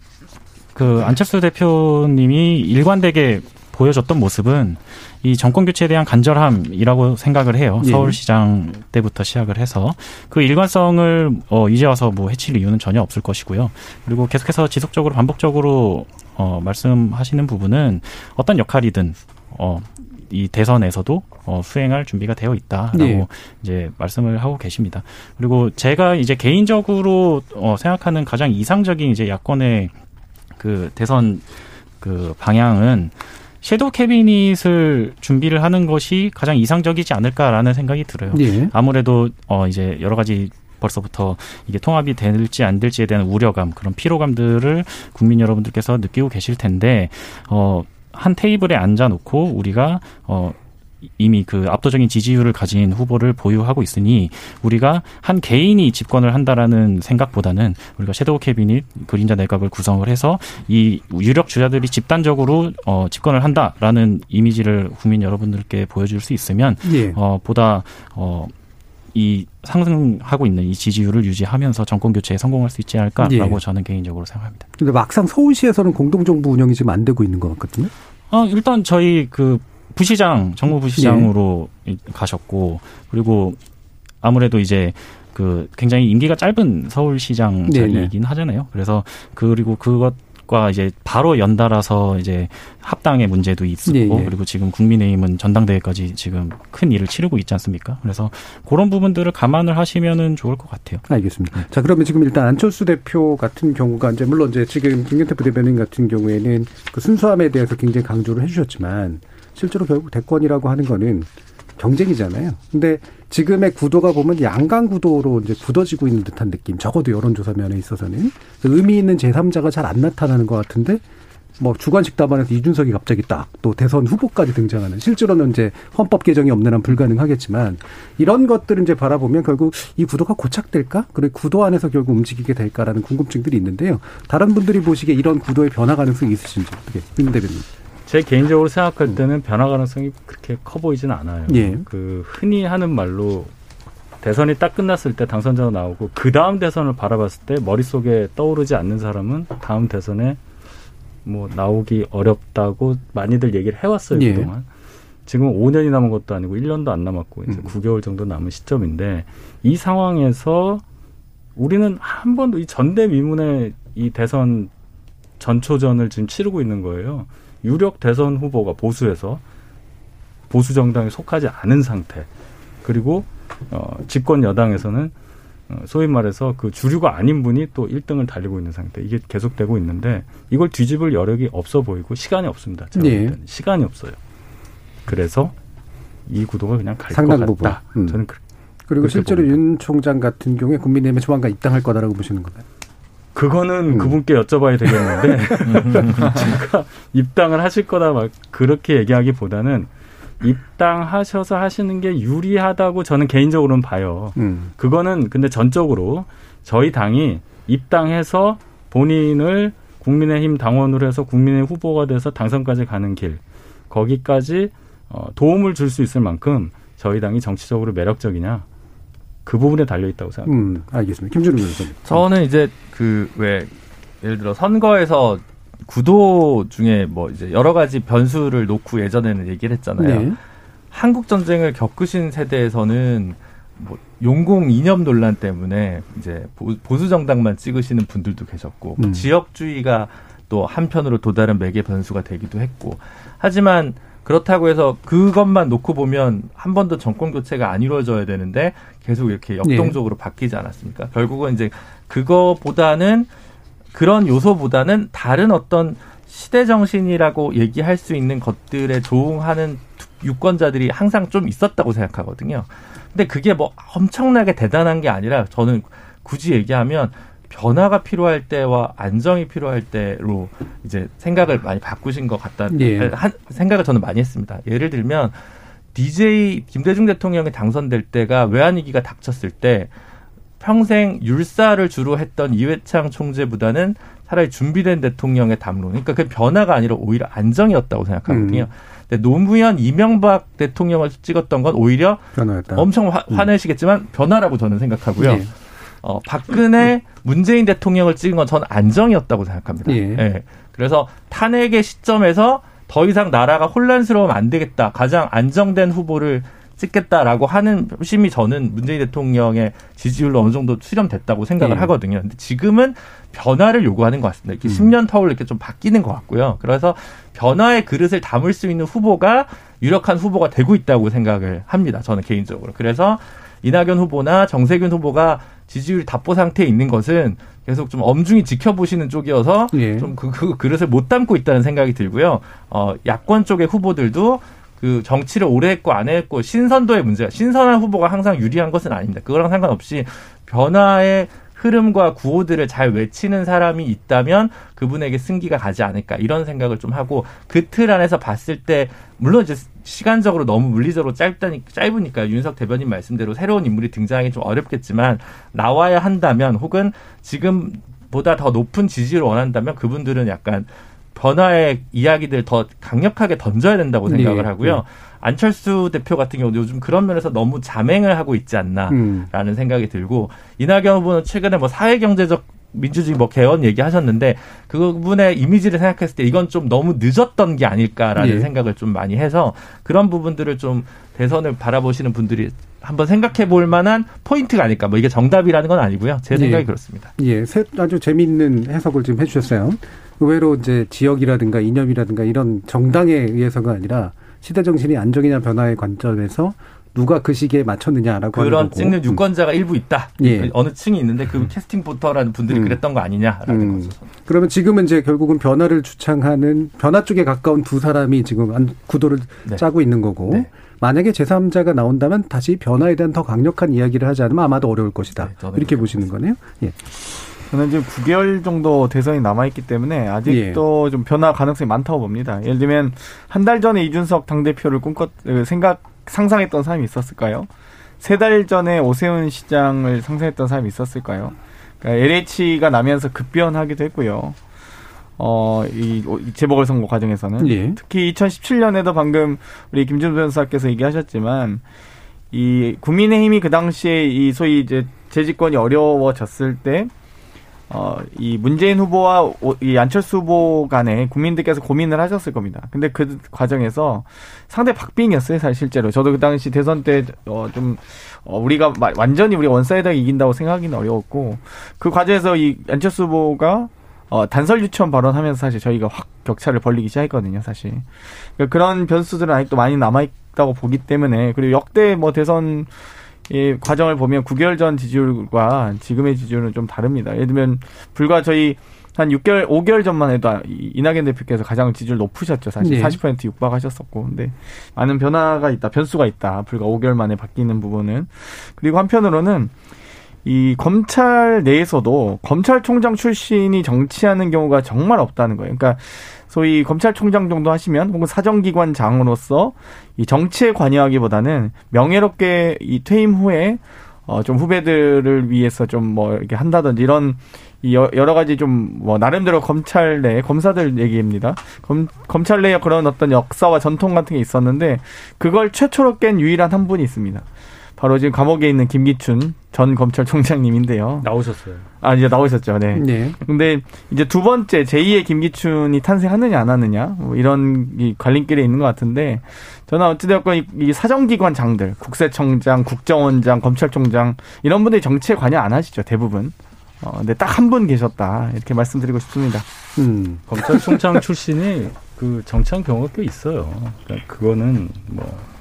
그 안철수 대표님이 일관되게 보여줬던 모습은 이 정권 교체에 대한 간절함이라고 생각을 해요. 예. 서울시장 때부터 시작을 해서 그 일관성을 어, 이제 와서 뭐 해칠 이유는 전혀 없을 것이고요. 그리고 계속해서 지속적으로 반복적으로 어, 말씀하시는 부분은 어떤 역할이든 어, 이 대선에서도 어, 수행할 준비가 되어 있다라고 네. 이제 말씀을 하고 계십니다. 그리고 제가 이제 개인적으로 어, 생각하는 가장 이상적인 이제 야권의 그 대선 그 방향은 섀도우 캐비닛을 준비를 하는 것이 가장 이상적이지 않을까라는 생각이 들어요. 예. 아무래도 어 이제 여러 가지 벌써부터 이게 통합이 될지 안 될지에 대한 우려감 그런 피로감들을 국민 여러분들께서 느끼고 계실 텐데 어한 테이블에 앉아 놓고 우리가 어 이미 그 압도적인 지지율을 가진 후보를 보유하고 있으니 우리가 한 개인이 집권을 한다라는 생각보다는 우리가 섀도우 캐비닛 그림자 내각을 구성을 해서 이 유력 주자들이 집단적으로 어 집권을 한다라는 이미지를 국민 여러분들께 보여줄 수 있으면 예. 어, 보다, 어, 이 상승하고 있는 이 지지율을 유지하면서 정권 교체에 성공할 수 있지 않을까라고 예. 저는 개인적으로 생각합니다. 근데 막상 서울시에서는 공동정부 운영이 지금 안 되고 있는 것 같거든요. 아, 일단 저희 그 부시장, 정무 부시장으로 이- 가셨고, 그리고 아무래도 이제 그 굉장히 임기가 짧은 서울시장. 자리이긴 하잖아요. 그래서 그리고 그것 과 이제 바로 연달아서 이제 합당의 문제도 있었고, 예, 예. 그리고 지금 국민의힘은 전당대회까지 지금 큰 일을 치르고 있지 않습니까? 그래서 그런 부분들을 감안을 하시면은 좋을 것 같아요. 알겠습니다. 자, 그러면 지금 일단 안철수 대표 같은 경우가 이제 물론 이제 지금 김경태 부대변인 같은 경우에는 그 순수함에 대해서 굉장히 강조를 해주셨지만 실제로 결국 대권이라고 하는 거는 경쟁이잖아요. 근데 지금의 구도가 보면 양강 구도로 이제 굳어지고 있는 듯한 느낌. 적어도 여론조사 면에 있어서는 의미 있는 제3자가 잘 안 나타나는 것 같은데 뭐 주관식 답안에서 이준석이 갑자기 딱 또 대선 후보까지 등장하는 실제로는 이제 헌법 개정이 없는 한 불가능하겠지만 이런 것들을 이제 바라보면 결국 이 구도가 고착될까? 그리고 구도 안에서 결국 움직이게 될까라는 궁금증들이 있는데요. 다른 분들이 보시기에 이런 구도의 변화 가능성이 있으신지 어떻게 김 대변인. 제 개인적으로 생각할 때는 변화 가능성이 그렇게 커 보이지는 않아요. 예. 그 흔히 하는 말로 대선이 딱 끝났을 때 당선자가 나오고 그 다음 대선을 바라봤을 때 머릿속에 떠오르지 않는 사람은 다음 대선에 뭐 나오기 어렵다고 많이들 얘기를 해왔어요 예. 그동안. 지금 5년이 남은 것도 아니고 1년도 안 남았고 이제 음. 9개월 정도 남은 시점인데 이 상황에서 우리는 한 번도 이 전대미문의 이 대선 전초전을 지금 치르고 있는 거예요. 유력 대선 후보가 보수에서 보수 정당에 속하지 않은 상태. 그리고 어, 집권 여당에서는 어, 소위 말해서 그 주류가 아닌 분이 또 1등을 달리고 있는 상태. 이게 계속되고 있는데 이걸 뒤집을 여력이 없어 보이고 시간이 없습니다. 때는 시간이 없어요. 그래서 이 구도가 그냥 갈 것 같다. 부분. 음. 저는 그, 그리고 실제로 봅니다. 윤 총장 같은 경우에 국민의힘에 조만간 입당할 거다라고 보시는 건가요? 그거는 음. 그분께 여쭤봐야 되겠는데 제가 입당을 하실 거다 막 그렇게 얘기하기보다는 입당하셔서 하시는 게 유리하다고 저는 개인적으로는 봐요. 음. 그거는 근데 전적으로 저희 당이 입당해서 본인을 국민의힘 당원으로 해서 국민의 후보가 돼서 당선까지 가는 길 거기까지 어, 도움을 줄 수 있을 만큼 저희 당이 정치적으로 매력적이냐 그 부분에 달려 있다고 생각합니다. 음, 알겠습니다. 김준우 변호사님. 저는 이제 그 왜 예를 들어 선거에서 구도 중에 뭐 이제 여러 가지 변수를 놓고 예전에는 얘기를 했잖아요. 네. 한국 전쟁을 겪으신 세대에서는 뭐 용공 이념 논란 때문에 이제 보- 보수 정당만 찍으시는 분들도 계셨고 뭐 음. 지역주의가 또 한편으로 또 다른 매개 변수가 되기도 했고 하지만 그렇다고 해서 그것만 놓고 보면 한 번도 정권 교체가 안 이루어져야 되는데 계속 이렇게 역동적으로 바뀌지 않았습니까? 결국은 이제 그거보다는 그런 요소보다는 다른 어떤 시대 정신이라고 얘기할 수 있는 것들에 조응하는 유권자들이 항상 좀 있었다고 생각하거든요. 근데 그게 뭐 엄청나게 대단한 게 아니라 저는 굳이 얘기하면 변화가 필요할 때와 안정이 필요할 때로 이제 생각을 많이 바꾸신 것 같다. 예. 한 생각을 저는 많이 했습니다. 예를 들면 DJ 김대중 대통령이 당선될 때가 외환위기가 닥쳤을 때 평생 율사를 주로 했던 이회창 총재보다는 차라리 준비된 대통령의 담론. 그러니까 그 변화가 아니라 오히려 안정이었다고 생각하거든요. 음. 근데 노무현, 이명박 대통령을 찍었던 건 오히려 변화였다. 엄청 화, 화내시겠지만 변화라고 저는 생각하고요. 예. 어, 박근혜, 문재인 대통령을 찍은 건 저는 안정이었다고 생각합니다. 예. 그래서 탄핵의 시점에서 더 이상 나라가 혼란스러우면 안 되겠다. 가장 안정된 후보를 찍겠다라고 하는 심이 저는 문재인 대통령의 지지율로 어느 정도 수렴됐다고 생각을 예. 하거든요. 근데 지금은 변화를 요구하는 것 같습니다. 이렇게 음. 10년 터울 이렇게 좀 바뀌는 것 같고요. 그래서 변화의 그릇을 담을 수 있는 후보가 유력한 후보가 되고 있다고 생각을 합니다. 저는 개인적으로. 그래서 이낙연 후보나 정세균 후보가 지지율 답보 상태에 있는 것은 계속 좀 엄중히 지켜보시는 쪽이어서 예. 좀 그, 그 그릇을 못 담고 있다는 생각이 들고요. 어, 야권 쪽의 후보들도 그 정치를 오래 했고 안 했고 신선도의 문제가 신선한 후보가 항상 유리한 것은 아닙니다. 그거랑 상관없이 변화의 흐름과 구호들을 잘 외치는 사람이 있다면 그분에게 승기가 가지 않을까 이런 생각을 좀 하고 그 틀 안에서 봤을 때 물론 이제 시간적으로 너무 물리적으로 짧다니 짧으니까 윤석 대변인 말씀대로 새로운 인물이 등장하기 좀 어렵겠지만 나와야 한다면 혹은 지금 보다 더 높은 지지를 원한다면 그분들은 약간 변화의 이야기들 더 강력하게 던져야 된다고 생각을 네, 하고요. 네. 안철수 대표 같은 경우도 요즘 그런 면에서 너무 자맹을 하고 있지 않나. 음. 라는 생각이 들고 이낙연 후보는 최근에 뭐 사회 경제적 민주주의 뭐 개헌 얘기하셨는데 그분의 이미지를 생각했을 때 이건 좀 너무 늦었던 게 아닐까라는 예. 생각을 좀 많이 해서 그런 부분들을 좀 대선을 바라보시는 분들이 한번 생각해 볼 만한 포인트가 아닐까 뭐 이게 정답이라는 건 아니고요 제 생각이 예. 그렇습니다. 예, 세- 아주 재미있는 해석을 지금 해주셨어요. 의외로 이제 지역이라든가 이념이라든가 이런 정당에 의해서가 아니라 시대 정신이 안정이냐 변화의 관점에서 누가 그 시기에 맞췄느냐라고 하는 그런. 찍는 유권자가 일부 있다. 예. 어느 층이 있는데 그 캐스팅 보터라는 분들이 음. 그랬던 거 아니냐라는 음. 거죠. 그러면 지금은 이제 결국은 변화를 주창하는 변화 쪽에 가까운 두 사람이 지금 안- 구도를 네. 짜고 있는 거고 네. 만약에 제3자가 나온다면 다시 변화에 대한 더 강력한 이야기를 하지 않으면 아마도 어려울 것이다. 네, 이렇게 보시는 거네요. 예. 저는 지금 9개월 정도 대선이 남아있기 때문에 아직도 좀 변화 가능성이 많다고 봅니다. 예를 들면 한 달 전에 이준석 당대표를 꿈꿨, 어, 생각, 상상했던 사람이 있었을까요? 세 달 전에 오세훈 시장을 상상했던 사람이 있었을까요? 그러니까 LH가 나면서 급변하기도 했고요. 어, 이, 이 재보궐선거 과정에서는. 예. 특히 2017년에도 방금 우리 김준호 변호사께서 얘기하셨지만 이 국민의힘이 그 당시에 이 소위 이제 재집권이 어려워졌을 때 어, 이 문재인 후보와 오- 이 안철수 후보 간에 국민들께서 고민을 하셨을 겁니다. 근데 그 과정에서 상대 박빙이었어요, 사실 실제로. 저도 그 당시 대선 때, 어, 좀, 어, 우리가 마- 완전히 우리가 one side가 이긴다고 생각하기는 어려웠고, 그 과정에서 이 안철수 후보가 어, 단설 유치원 발언하면서 사실 저희가 확 격차를 벌리기 시작했거든요, 사실. 그러니까 그런 변수들은 아직도 많이 남아있다고 보기 때문에, 그리고 역대 뭐 대선 이 과정을 보면 9개월 전 지지율과 지금의 지지율은 좀 다릅니다. 예를 들면 불과 저희 한 6개월, 5개월 전만 해도 이- 이낙연 대표께서 가장 지지율 높으셨죠. 사실 네. 40% 육박하셨었고. 근데 많은 변화가 있다, 변수가 있다. 불과 5개월 만에 바뀌는 부분은. 그리고 한편으로는 이 검찰 내에서도 검찰총장 출신이 정치하는 경우가 정말 없다는 거예요. 그러니까 소위 검찰총장 정도 하시면 혹은 사정기관 장으로서 이 정치에 관여하기보다는 명예롭게 이 퇴임 후에 어 좀 후배들을 위해서 좀 뭐 이렇게 한다든지 이런 여러 가지 좀 뭐 나름대로 검찰 내 검사들 얘기입니다. 검 검찰 내에 그런 어떤 역사와 전통 같은 게 있었는데 그걸 최초로 깬 유일한 한 분이 있습니다. 바로 지금 감옥에 있는 김기춘 전 검찰총장님인데요. 나오셨어요. 아 이제 나오셨죠. 네. 네. 근데 이제 두 번째 제2의 김기춘이 탄생하느냐 안 하느냐 뭐 이런 이 갈림길에 있는 것 같은데 저는 어찌되었건 이, 이 사정기관 장들 국세청장, 국정원장, 검찰총장 이런 분들이 정치에 관여 안 하시죠 대부분. 어, 근데 딱 한 분 계셨다 이렇게 말씀드리고 싶습니다. 음. 검찰총장 출신이 그 정치한 경우가 꽤 있어요. 그러니까 그거는 뭐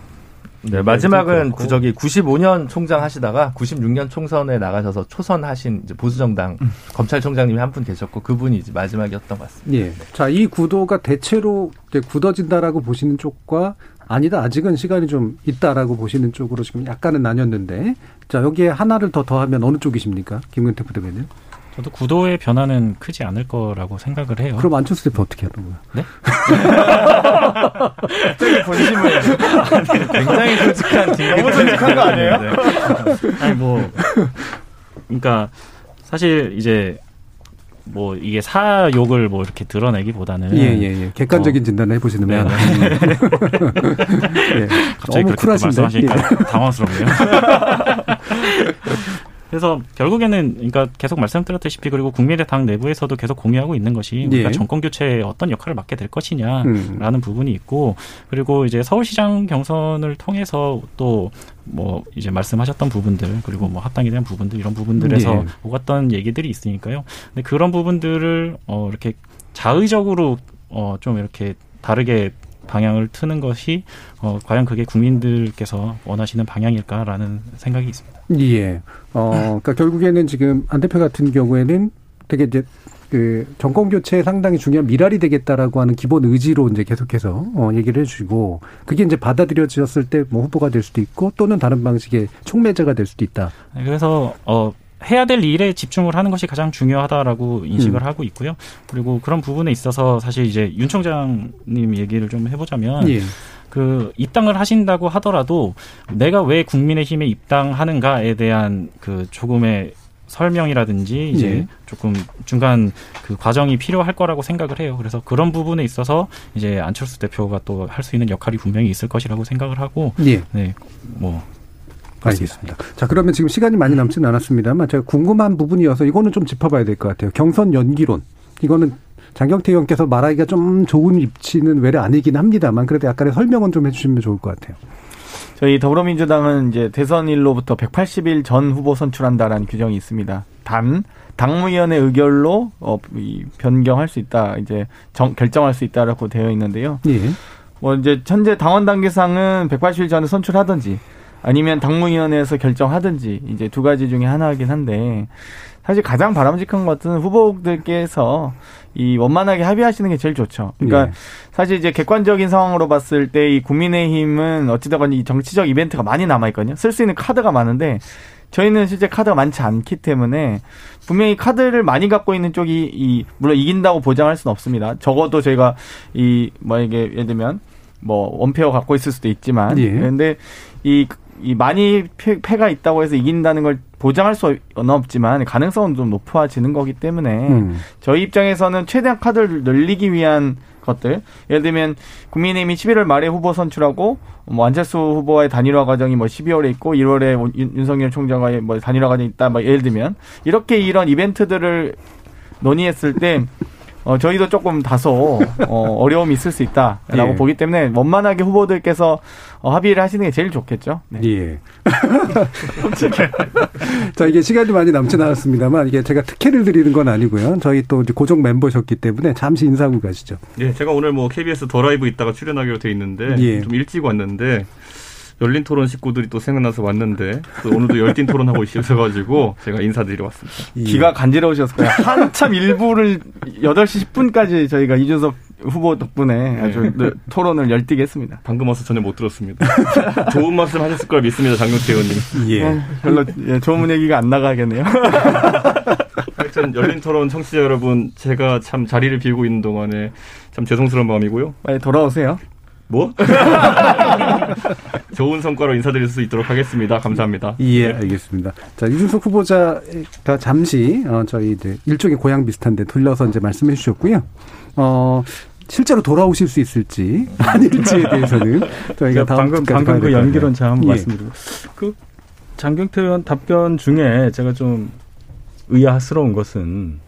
네, 마지막은 그렇고. 구 저기 95년 총장 하시다가 96년 총선에 나가셔서 초선하신 이제 보수정당 검찰총장님이 한 분 계셨고 그분이 이제 마지막이었던 것 같습니다. 예. 자, 이 구도가 대체로 굳어진다라고 보시는 쪽과 아니다, 아직은 시간이 좀 있다라고 보시는 쪽으로 지금 약간은 나뉘었는데, 자, 여기에 하나를 더 더하면 어느 쪽이십니까? 김근태 부대변인. 저도 구도의 변화는 크지 않을 거라고 생각을 해요. 그럼 안철수 대표 어떻게 하는 거야? 갑자기 본심을 굉장히 솔직한 너무 솔직한 거 아니에요? 아니 뭐 그러니까 사실 이제 뭐 이게 사욕을 뭐 이렇게 드러내기보다는 예, 예, 예. 객관적인 진단을 해보시는 네, 면. 예. 갑자기 너무 그렇게. 말씀하시니까 예. 당황스럽네요. 그래서 결국에는 그러니까 계속 말씀드렸다시피 그리고 국민의당 내부에서도 계속 공유하고 있는 것이 우리가 예. 정권 교체에 어떤 역할을 맡게 될 것이냐라는 음. 부분이 있고 그리고 이제 서울시장 경선을 통해서 또 뭐 이제 말씀하셨던 부분들 그리고 뭐 합당에 대한 부분들 이런 부분들에서 예. 오갔던 얘기들이 있으니까요. 근데 그런 부분들을 어 이렇게 자의적으로 어 좀 이렇게 다르게 방향을 트는 것이 어 과연 그게 국민들께서 원하시는 방향일까라는 생각이 있습니다. 예. 어, 그러니까 결국에는 지금 안 대표 같은 경우에는 되게 이제 그 정권 교체에 상당히 중요한 미랄이 되겠다라고 하는 기본 의지로 이제 계속해서 어, 얘기를 해주고 그게 이제 받아들여졌을 때 뭐 후보가 될 수도 있고 또는 다른 방식의 촉매자가 될 수도 있다. 네, 그래서 어 해야 될 일에 집중을 하는 것이 가장 중요하다라고 인식을 음. 하고 있고요. 그리고 그런 부분에 있어서 사실 이제 윤 총장님 얘기를 좀 해보자면 예. 그 입당을 하신다고 하더라도 내가 왜 국민의힘에 입당하는가에 대한 그 조금의 설명이라든지 이제 예. 조금 중간 그 과정이 필요할 거라고 생각을 해요. 그래서 그런 부분에 있어서 이제 안철수 대표가 또 할 수 있는 역할이 분명히 있을 것이라고 생각을 하고 예. 네, 뭐 알겠습니다. 자, 그러면 지금 시간이 많이 남지는 않았습니다만 제가 궁금한 부분이어서 이거는 좀 짚어봐야 될 것 같아요. 경선 연기론. 이거는 장경태 의원께서 말하기가 좀 좋은 입치는 외래 아니긴 합니다만 그래도 약간의 설명은 좀 해주시면 좋을 것 같아요. 저희 더불어민주당은 이제 대선일로부터 180일 전 후보 선출한다라는 규정이 있습니다. 단 당무위원회 의결로 어, 이 변경할 수 있다, 이제 정, 결정할 수 있다라고 되어 있는데요. 예. 뭐 이제 현재 당원 단계상은 180일 전에 선출하든지 아니면 당무위원회에서 결정하든지 이제 두 가지 중에 하나이긴 한데 사실 가장 바람직한 것은 후보들께서 이 원만하게 합의하시는 게 제일 좋죠. 그러니까 예. 사실 이제 객관적인 상황으로 봤을 때 이 국민의힘은 어찌되건 이 정치적 이벤트가 많이 남아 있거든요. 쓸 수 있는 카드가 많은데 저희는 실제 카드가 많지 않기 때문에 분명히 카드를 많이 갖고 있는 쪽이 이 물론 이긴다고 보장할 수는 없습니다. 적어도 저희가 이 뭐 이게 예를 들면 뭐 원표어 갖고 있을 수도 있지만 예. 그런데 이, 이 많이 패, 패가 있다고 해서 이긴다는 걸 보장할 수는 없지만 가능성은 좀 높아지는 거기 때문에 음. 저희 입장에서는 최대한 카드를 늘리기 위한 것들. 예를 들면 국민의힘이 11월 말에 후보 선출하고 뭐 안철수 후보와의 단일화 과정이 뭐 12월에 있고 1월에 윤, 윤석열 총장과의 뭐 단일화 과정이 있다. 뭐 예를 들면 이렇게 이런 이벤트들을 논의했을 때 어, 저희도 조금 다소 어, 어려움이 있을 수 있다라고 예. 보기 때문에 원만하게 후보들께서 어, 합의를 하시는 게 제일 좋겠죠. 네. 예. 자, 이게 시간이 많이 남진 않았습니다만, 이게 제가 특혜를 드리는 건 아니고요. 저희 또 이제 고정 멤버셨기 때문에 잠시 인사하고 가시죠. 예, 제가 오늘 뭐 KBS 더 라이브 있다가 출연하기로 돼 있는데 예. 좀 일찍 왔는데 열린 토론 식구들이 또 생각나서 왔는데 또 오늘도 열띤 토론하고 있어가지고 제가 인사드리러 왔습니다. 귀가 간지러우셨을 거예요. 한참 일부를 8시 10분까지 저희가 이준석 후보 덕분에 아주 늘 토론을 열띠게 했습니다. 방금 와서 전혀 못 들었습니다. 좋은 말씀 하셨을 걸 믿습니다, 장경태 의원님. 예. 어, 별로 예, 좋은 얘기가 안 나가겠네요. 하여튼 열린 토론 청취자 여러분, 제가 참 자리를 비우고 있는 동안에 참 죄송스러운 마음이고요. 빨리 돌아오세요. 뭐? 좋은 성과로 인사드릴 수 있도록 하겠습니다. 감사합니다. 예, 알겠습니다. 자, 이준석 후보자가 잠시, 어, 저희 이제 일종의 고향 비슷한데 돌려서 이제 말씀해 주셨고요. 어, 실제로 돌아오실 수 있을지, 아닐지에 대해서는 저희가 다음 방금 방금 그 연기론. 제가 한번 예. 말씀드리고 그 장경태 의원 답변 중에 제가 좀 의아스러운 것은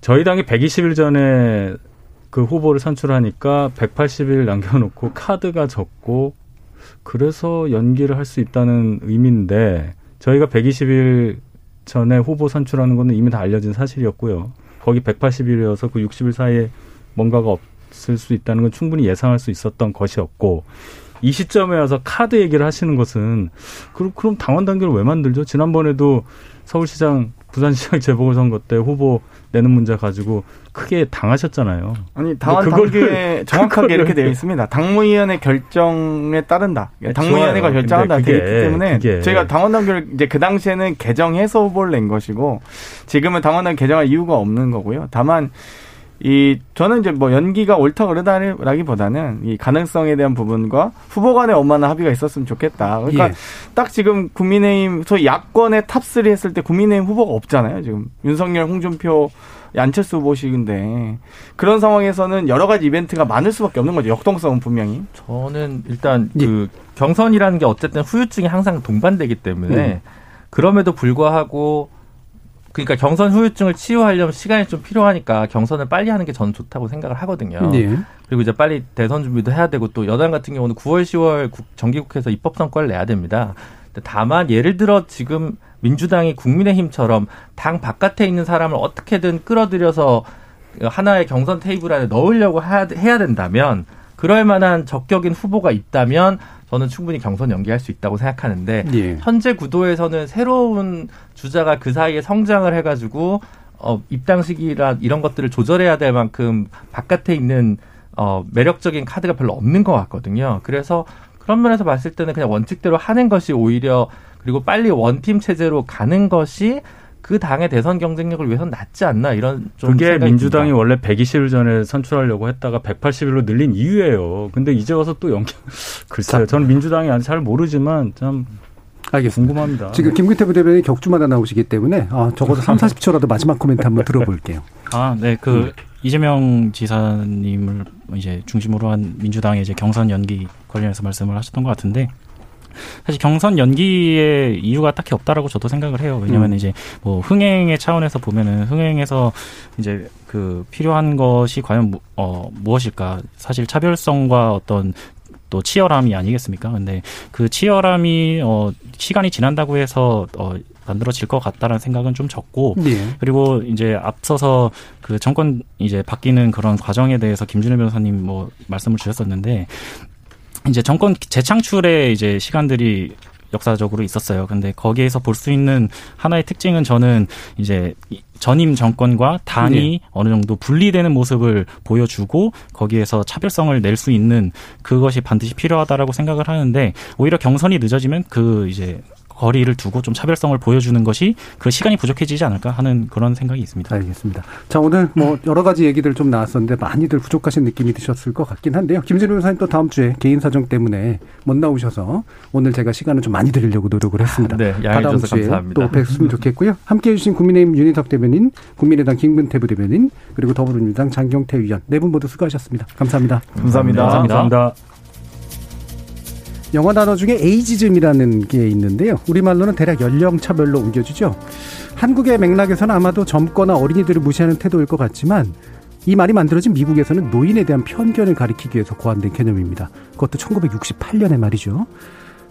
저희 당이 120일 전에 그 후보를 선출하니까 180일 남겨놓고 카드가 적고 그래서 연기를 할 수 있다는 의미인데 저희가 120일 전에 후보 선출하는 거는 이미 다 알려진 사실이었고요. 거기 180일이어서 그 60일 사이에 뭔가가 없을 수 있다는 건 충분히 예상할 수 있었던 것이었고 이 시점에 와서 카드 얘기를 하시는 것은 그럼 그럼 당원 단계를 왜 만들죠? 지난번에도 서울시장 부산시장 재보궐선거 때 후보 내는 문제 가지고 크게 당하셨잖아요. 아니 당원 그거를- 단계에 정확하게 이렇게 되어 있습니다. 당무위원회 결정에 따른다. 당무위원회가 좋아요. 결정한다 되어 있기 때문에 그게- 저희가 당원 단계를 이제 그 당시에는 개정해서 후보를 낸 것이고 지금은 당헌 당규 개정할 이유가 없는 거고요. 다만 이 저는 이제 뭐 연기가 옳다 그르다라기보다는 이 가능성에 대한 부분과 후보 간의 원만한 합의가 있었으면 좋겠다. 그러니까 예. 딱 지금 국민의힘 소위 야권의 top3 했을 때 국민의힘 후보가 없잖아요. 지금 윤석열, 홍준표, 안철수 후보식인데 그런 상황에서는 여러 가지 이벤트가 많을 수밖에 없는 거죠. 역동성은 분명히. 저는 일단 예. 그 경선이라는 게 어쨌든 후유증이 항상 동반되기 때문에 음. 그럼에도 불구하고 그러니까 경선 후유증을 치유하려면 시간이 좀 필요하니까 경선을 빨리 하는 게 저는 좋다고 생각을 하거든요. 예. 그리고 이제 빨리 대선 준비도 해야 되고 또 여당 같은 경우는 9월, 10월 국- 정기국회에서 입법 성과를 내야 됩니다. 다만 예를 들어 지금 민주당이 국민의힘처럼 당 바깥에 있는 사람을 어떻게든 끌어들여서 하나의 경선 테이블 안에 넣으려고 해야 된다면 그럴 만한 적격인 후보가 있다면 저는 충분히 경선 연기할 수 있다고 생각하는데 예. 현재 구도에서는 새로운 주자가 그 사이에 성장을 해가지고 어, 입당 시기라 이런 것들을 조절해야 될 만큼 바깥에 있는 어, 매력적인 카드가 별로 없는 것 같거든요. 그래서 그런 면에서 봤을 때는 그냥 원칙대로 하는 것이 오히려 그리고 빨리 원팀 체제로 가는 것이 그 당의 대선 경쟁력을 위해서는 낫지 않나 이런 좀 그게 생각이 민주당이 듭니다. 원래 120일 전에 선출하려고 했다가 180일로 늘린 이유예요. 근데 이제 와서 또 연기 글쎄요. 저는 민주당이 아직 잘 모르지만 참 알겠습니다. 궁금합니다. 지금 김근태 부대변인이 격주마다 나오시기 때문에 아, 적어도 3, 40초라도 마지막 코멘트 한번 들어볼게요. 아, 네, 그 이재명 지사님을 이제 중심으로 한 민주당의 이제 경선 연기 관련해서 말씀을 하셨던 것 같은데 사실 경선 연기의 이유가 딱히 없다라고 저도 생각을 해요. 왜냐하면 음. 이제 뭐 흥행의 차원에서 보면은 흥행에서 이제 그 필요한 것이 과연 무, 어, 무엇일까? 사실 차별성과 어떤 또 치열함이 아니겠습니까? 근데 그 치열함이 어 시간이 지난다고 해서 어 만들어질 것 같다라는 생각은 좀 적고 예. 그리고 이제 앞서서 그 정권 이제 바뀌는 그런 과정에 대해서 김준일 변호사님 뭐 말씀을 주셨었는데 이제 정권 재창출의 이제 시간들이 역사적으로 있었어요. 근데 거기에서 볼 수 있는 하나의 특징은 저는 이제 이 전임 정권과 당이 네. 어느 정도 분리되는 모습을 보여주고 거기에서 차별성을 낼 수 있는 그것이 반드시 필요하다라고 생각을 하는데 오히려 경선이 늦어지면 그 이제 거리를 두고 좀 차별성을 보여주는 것이 그 시간이 부족해지지 않을까 하는 그런 생각이 있습니다. 알겠습니다. 자, 오늘 뭐 여러 가지 얘기들 좀 나왔었는데 많이들 부족하신 느낌이 드셨을 것 같긴 한데요. 김진우 변호사님 또 다음 주에 개인 사정 때문에 못 나오셔서 오늘 제가 시간을 좀 많이 드리려고 노력을 했습니다. 네, 주셔서 주에 감사합니다. 또 뵙으면 좋겠고요. 함께 해 주신 국민의힘 윤희석 대변인, 국민의당 김근태 부대변인, 그리고 더불어민주당 장경태 의원 네 분 모두 수고하셨습니다. 감사합니다. 감사합니다. 감사합니다. 영어 단어 중에 에이지즘이라는 게 있는데요. 우리말로는 대략 연령차별로 옮겨주죠. 한국의 맥락에서는 아마도 젊거나 어린이들을 무시하는 태도일 것 같지만 이 말이 만들어진 미국에서는 노인에 대한 편견을 가리키기 위해서 고안된 개념입니다. 그것도 1968년의 말이죠.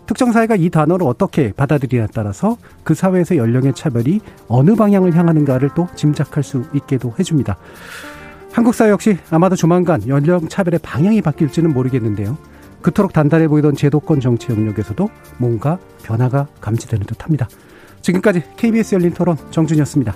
특정 사회가 이 단어를 어떻게 받아들이냐에 따라서 그 사회에서 연령의 차별이 어느 방향을 향하는가를 또 짐작할 수 있게도 해줍니다. 한국 사회 역시 아마도 조만간 연령 차별의 방향이 바뀔지는 모르겠는데요. 그토록 단단해 보이던 제도권 정치 영역에서도 뭔가 변화가 감지되는 듯합니다. 지금까지 KBS 열린 토론 정준이었습니다.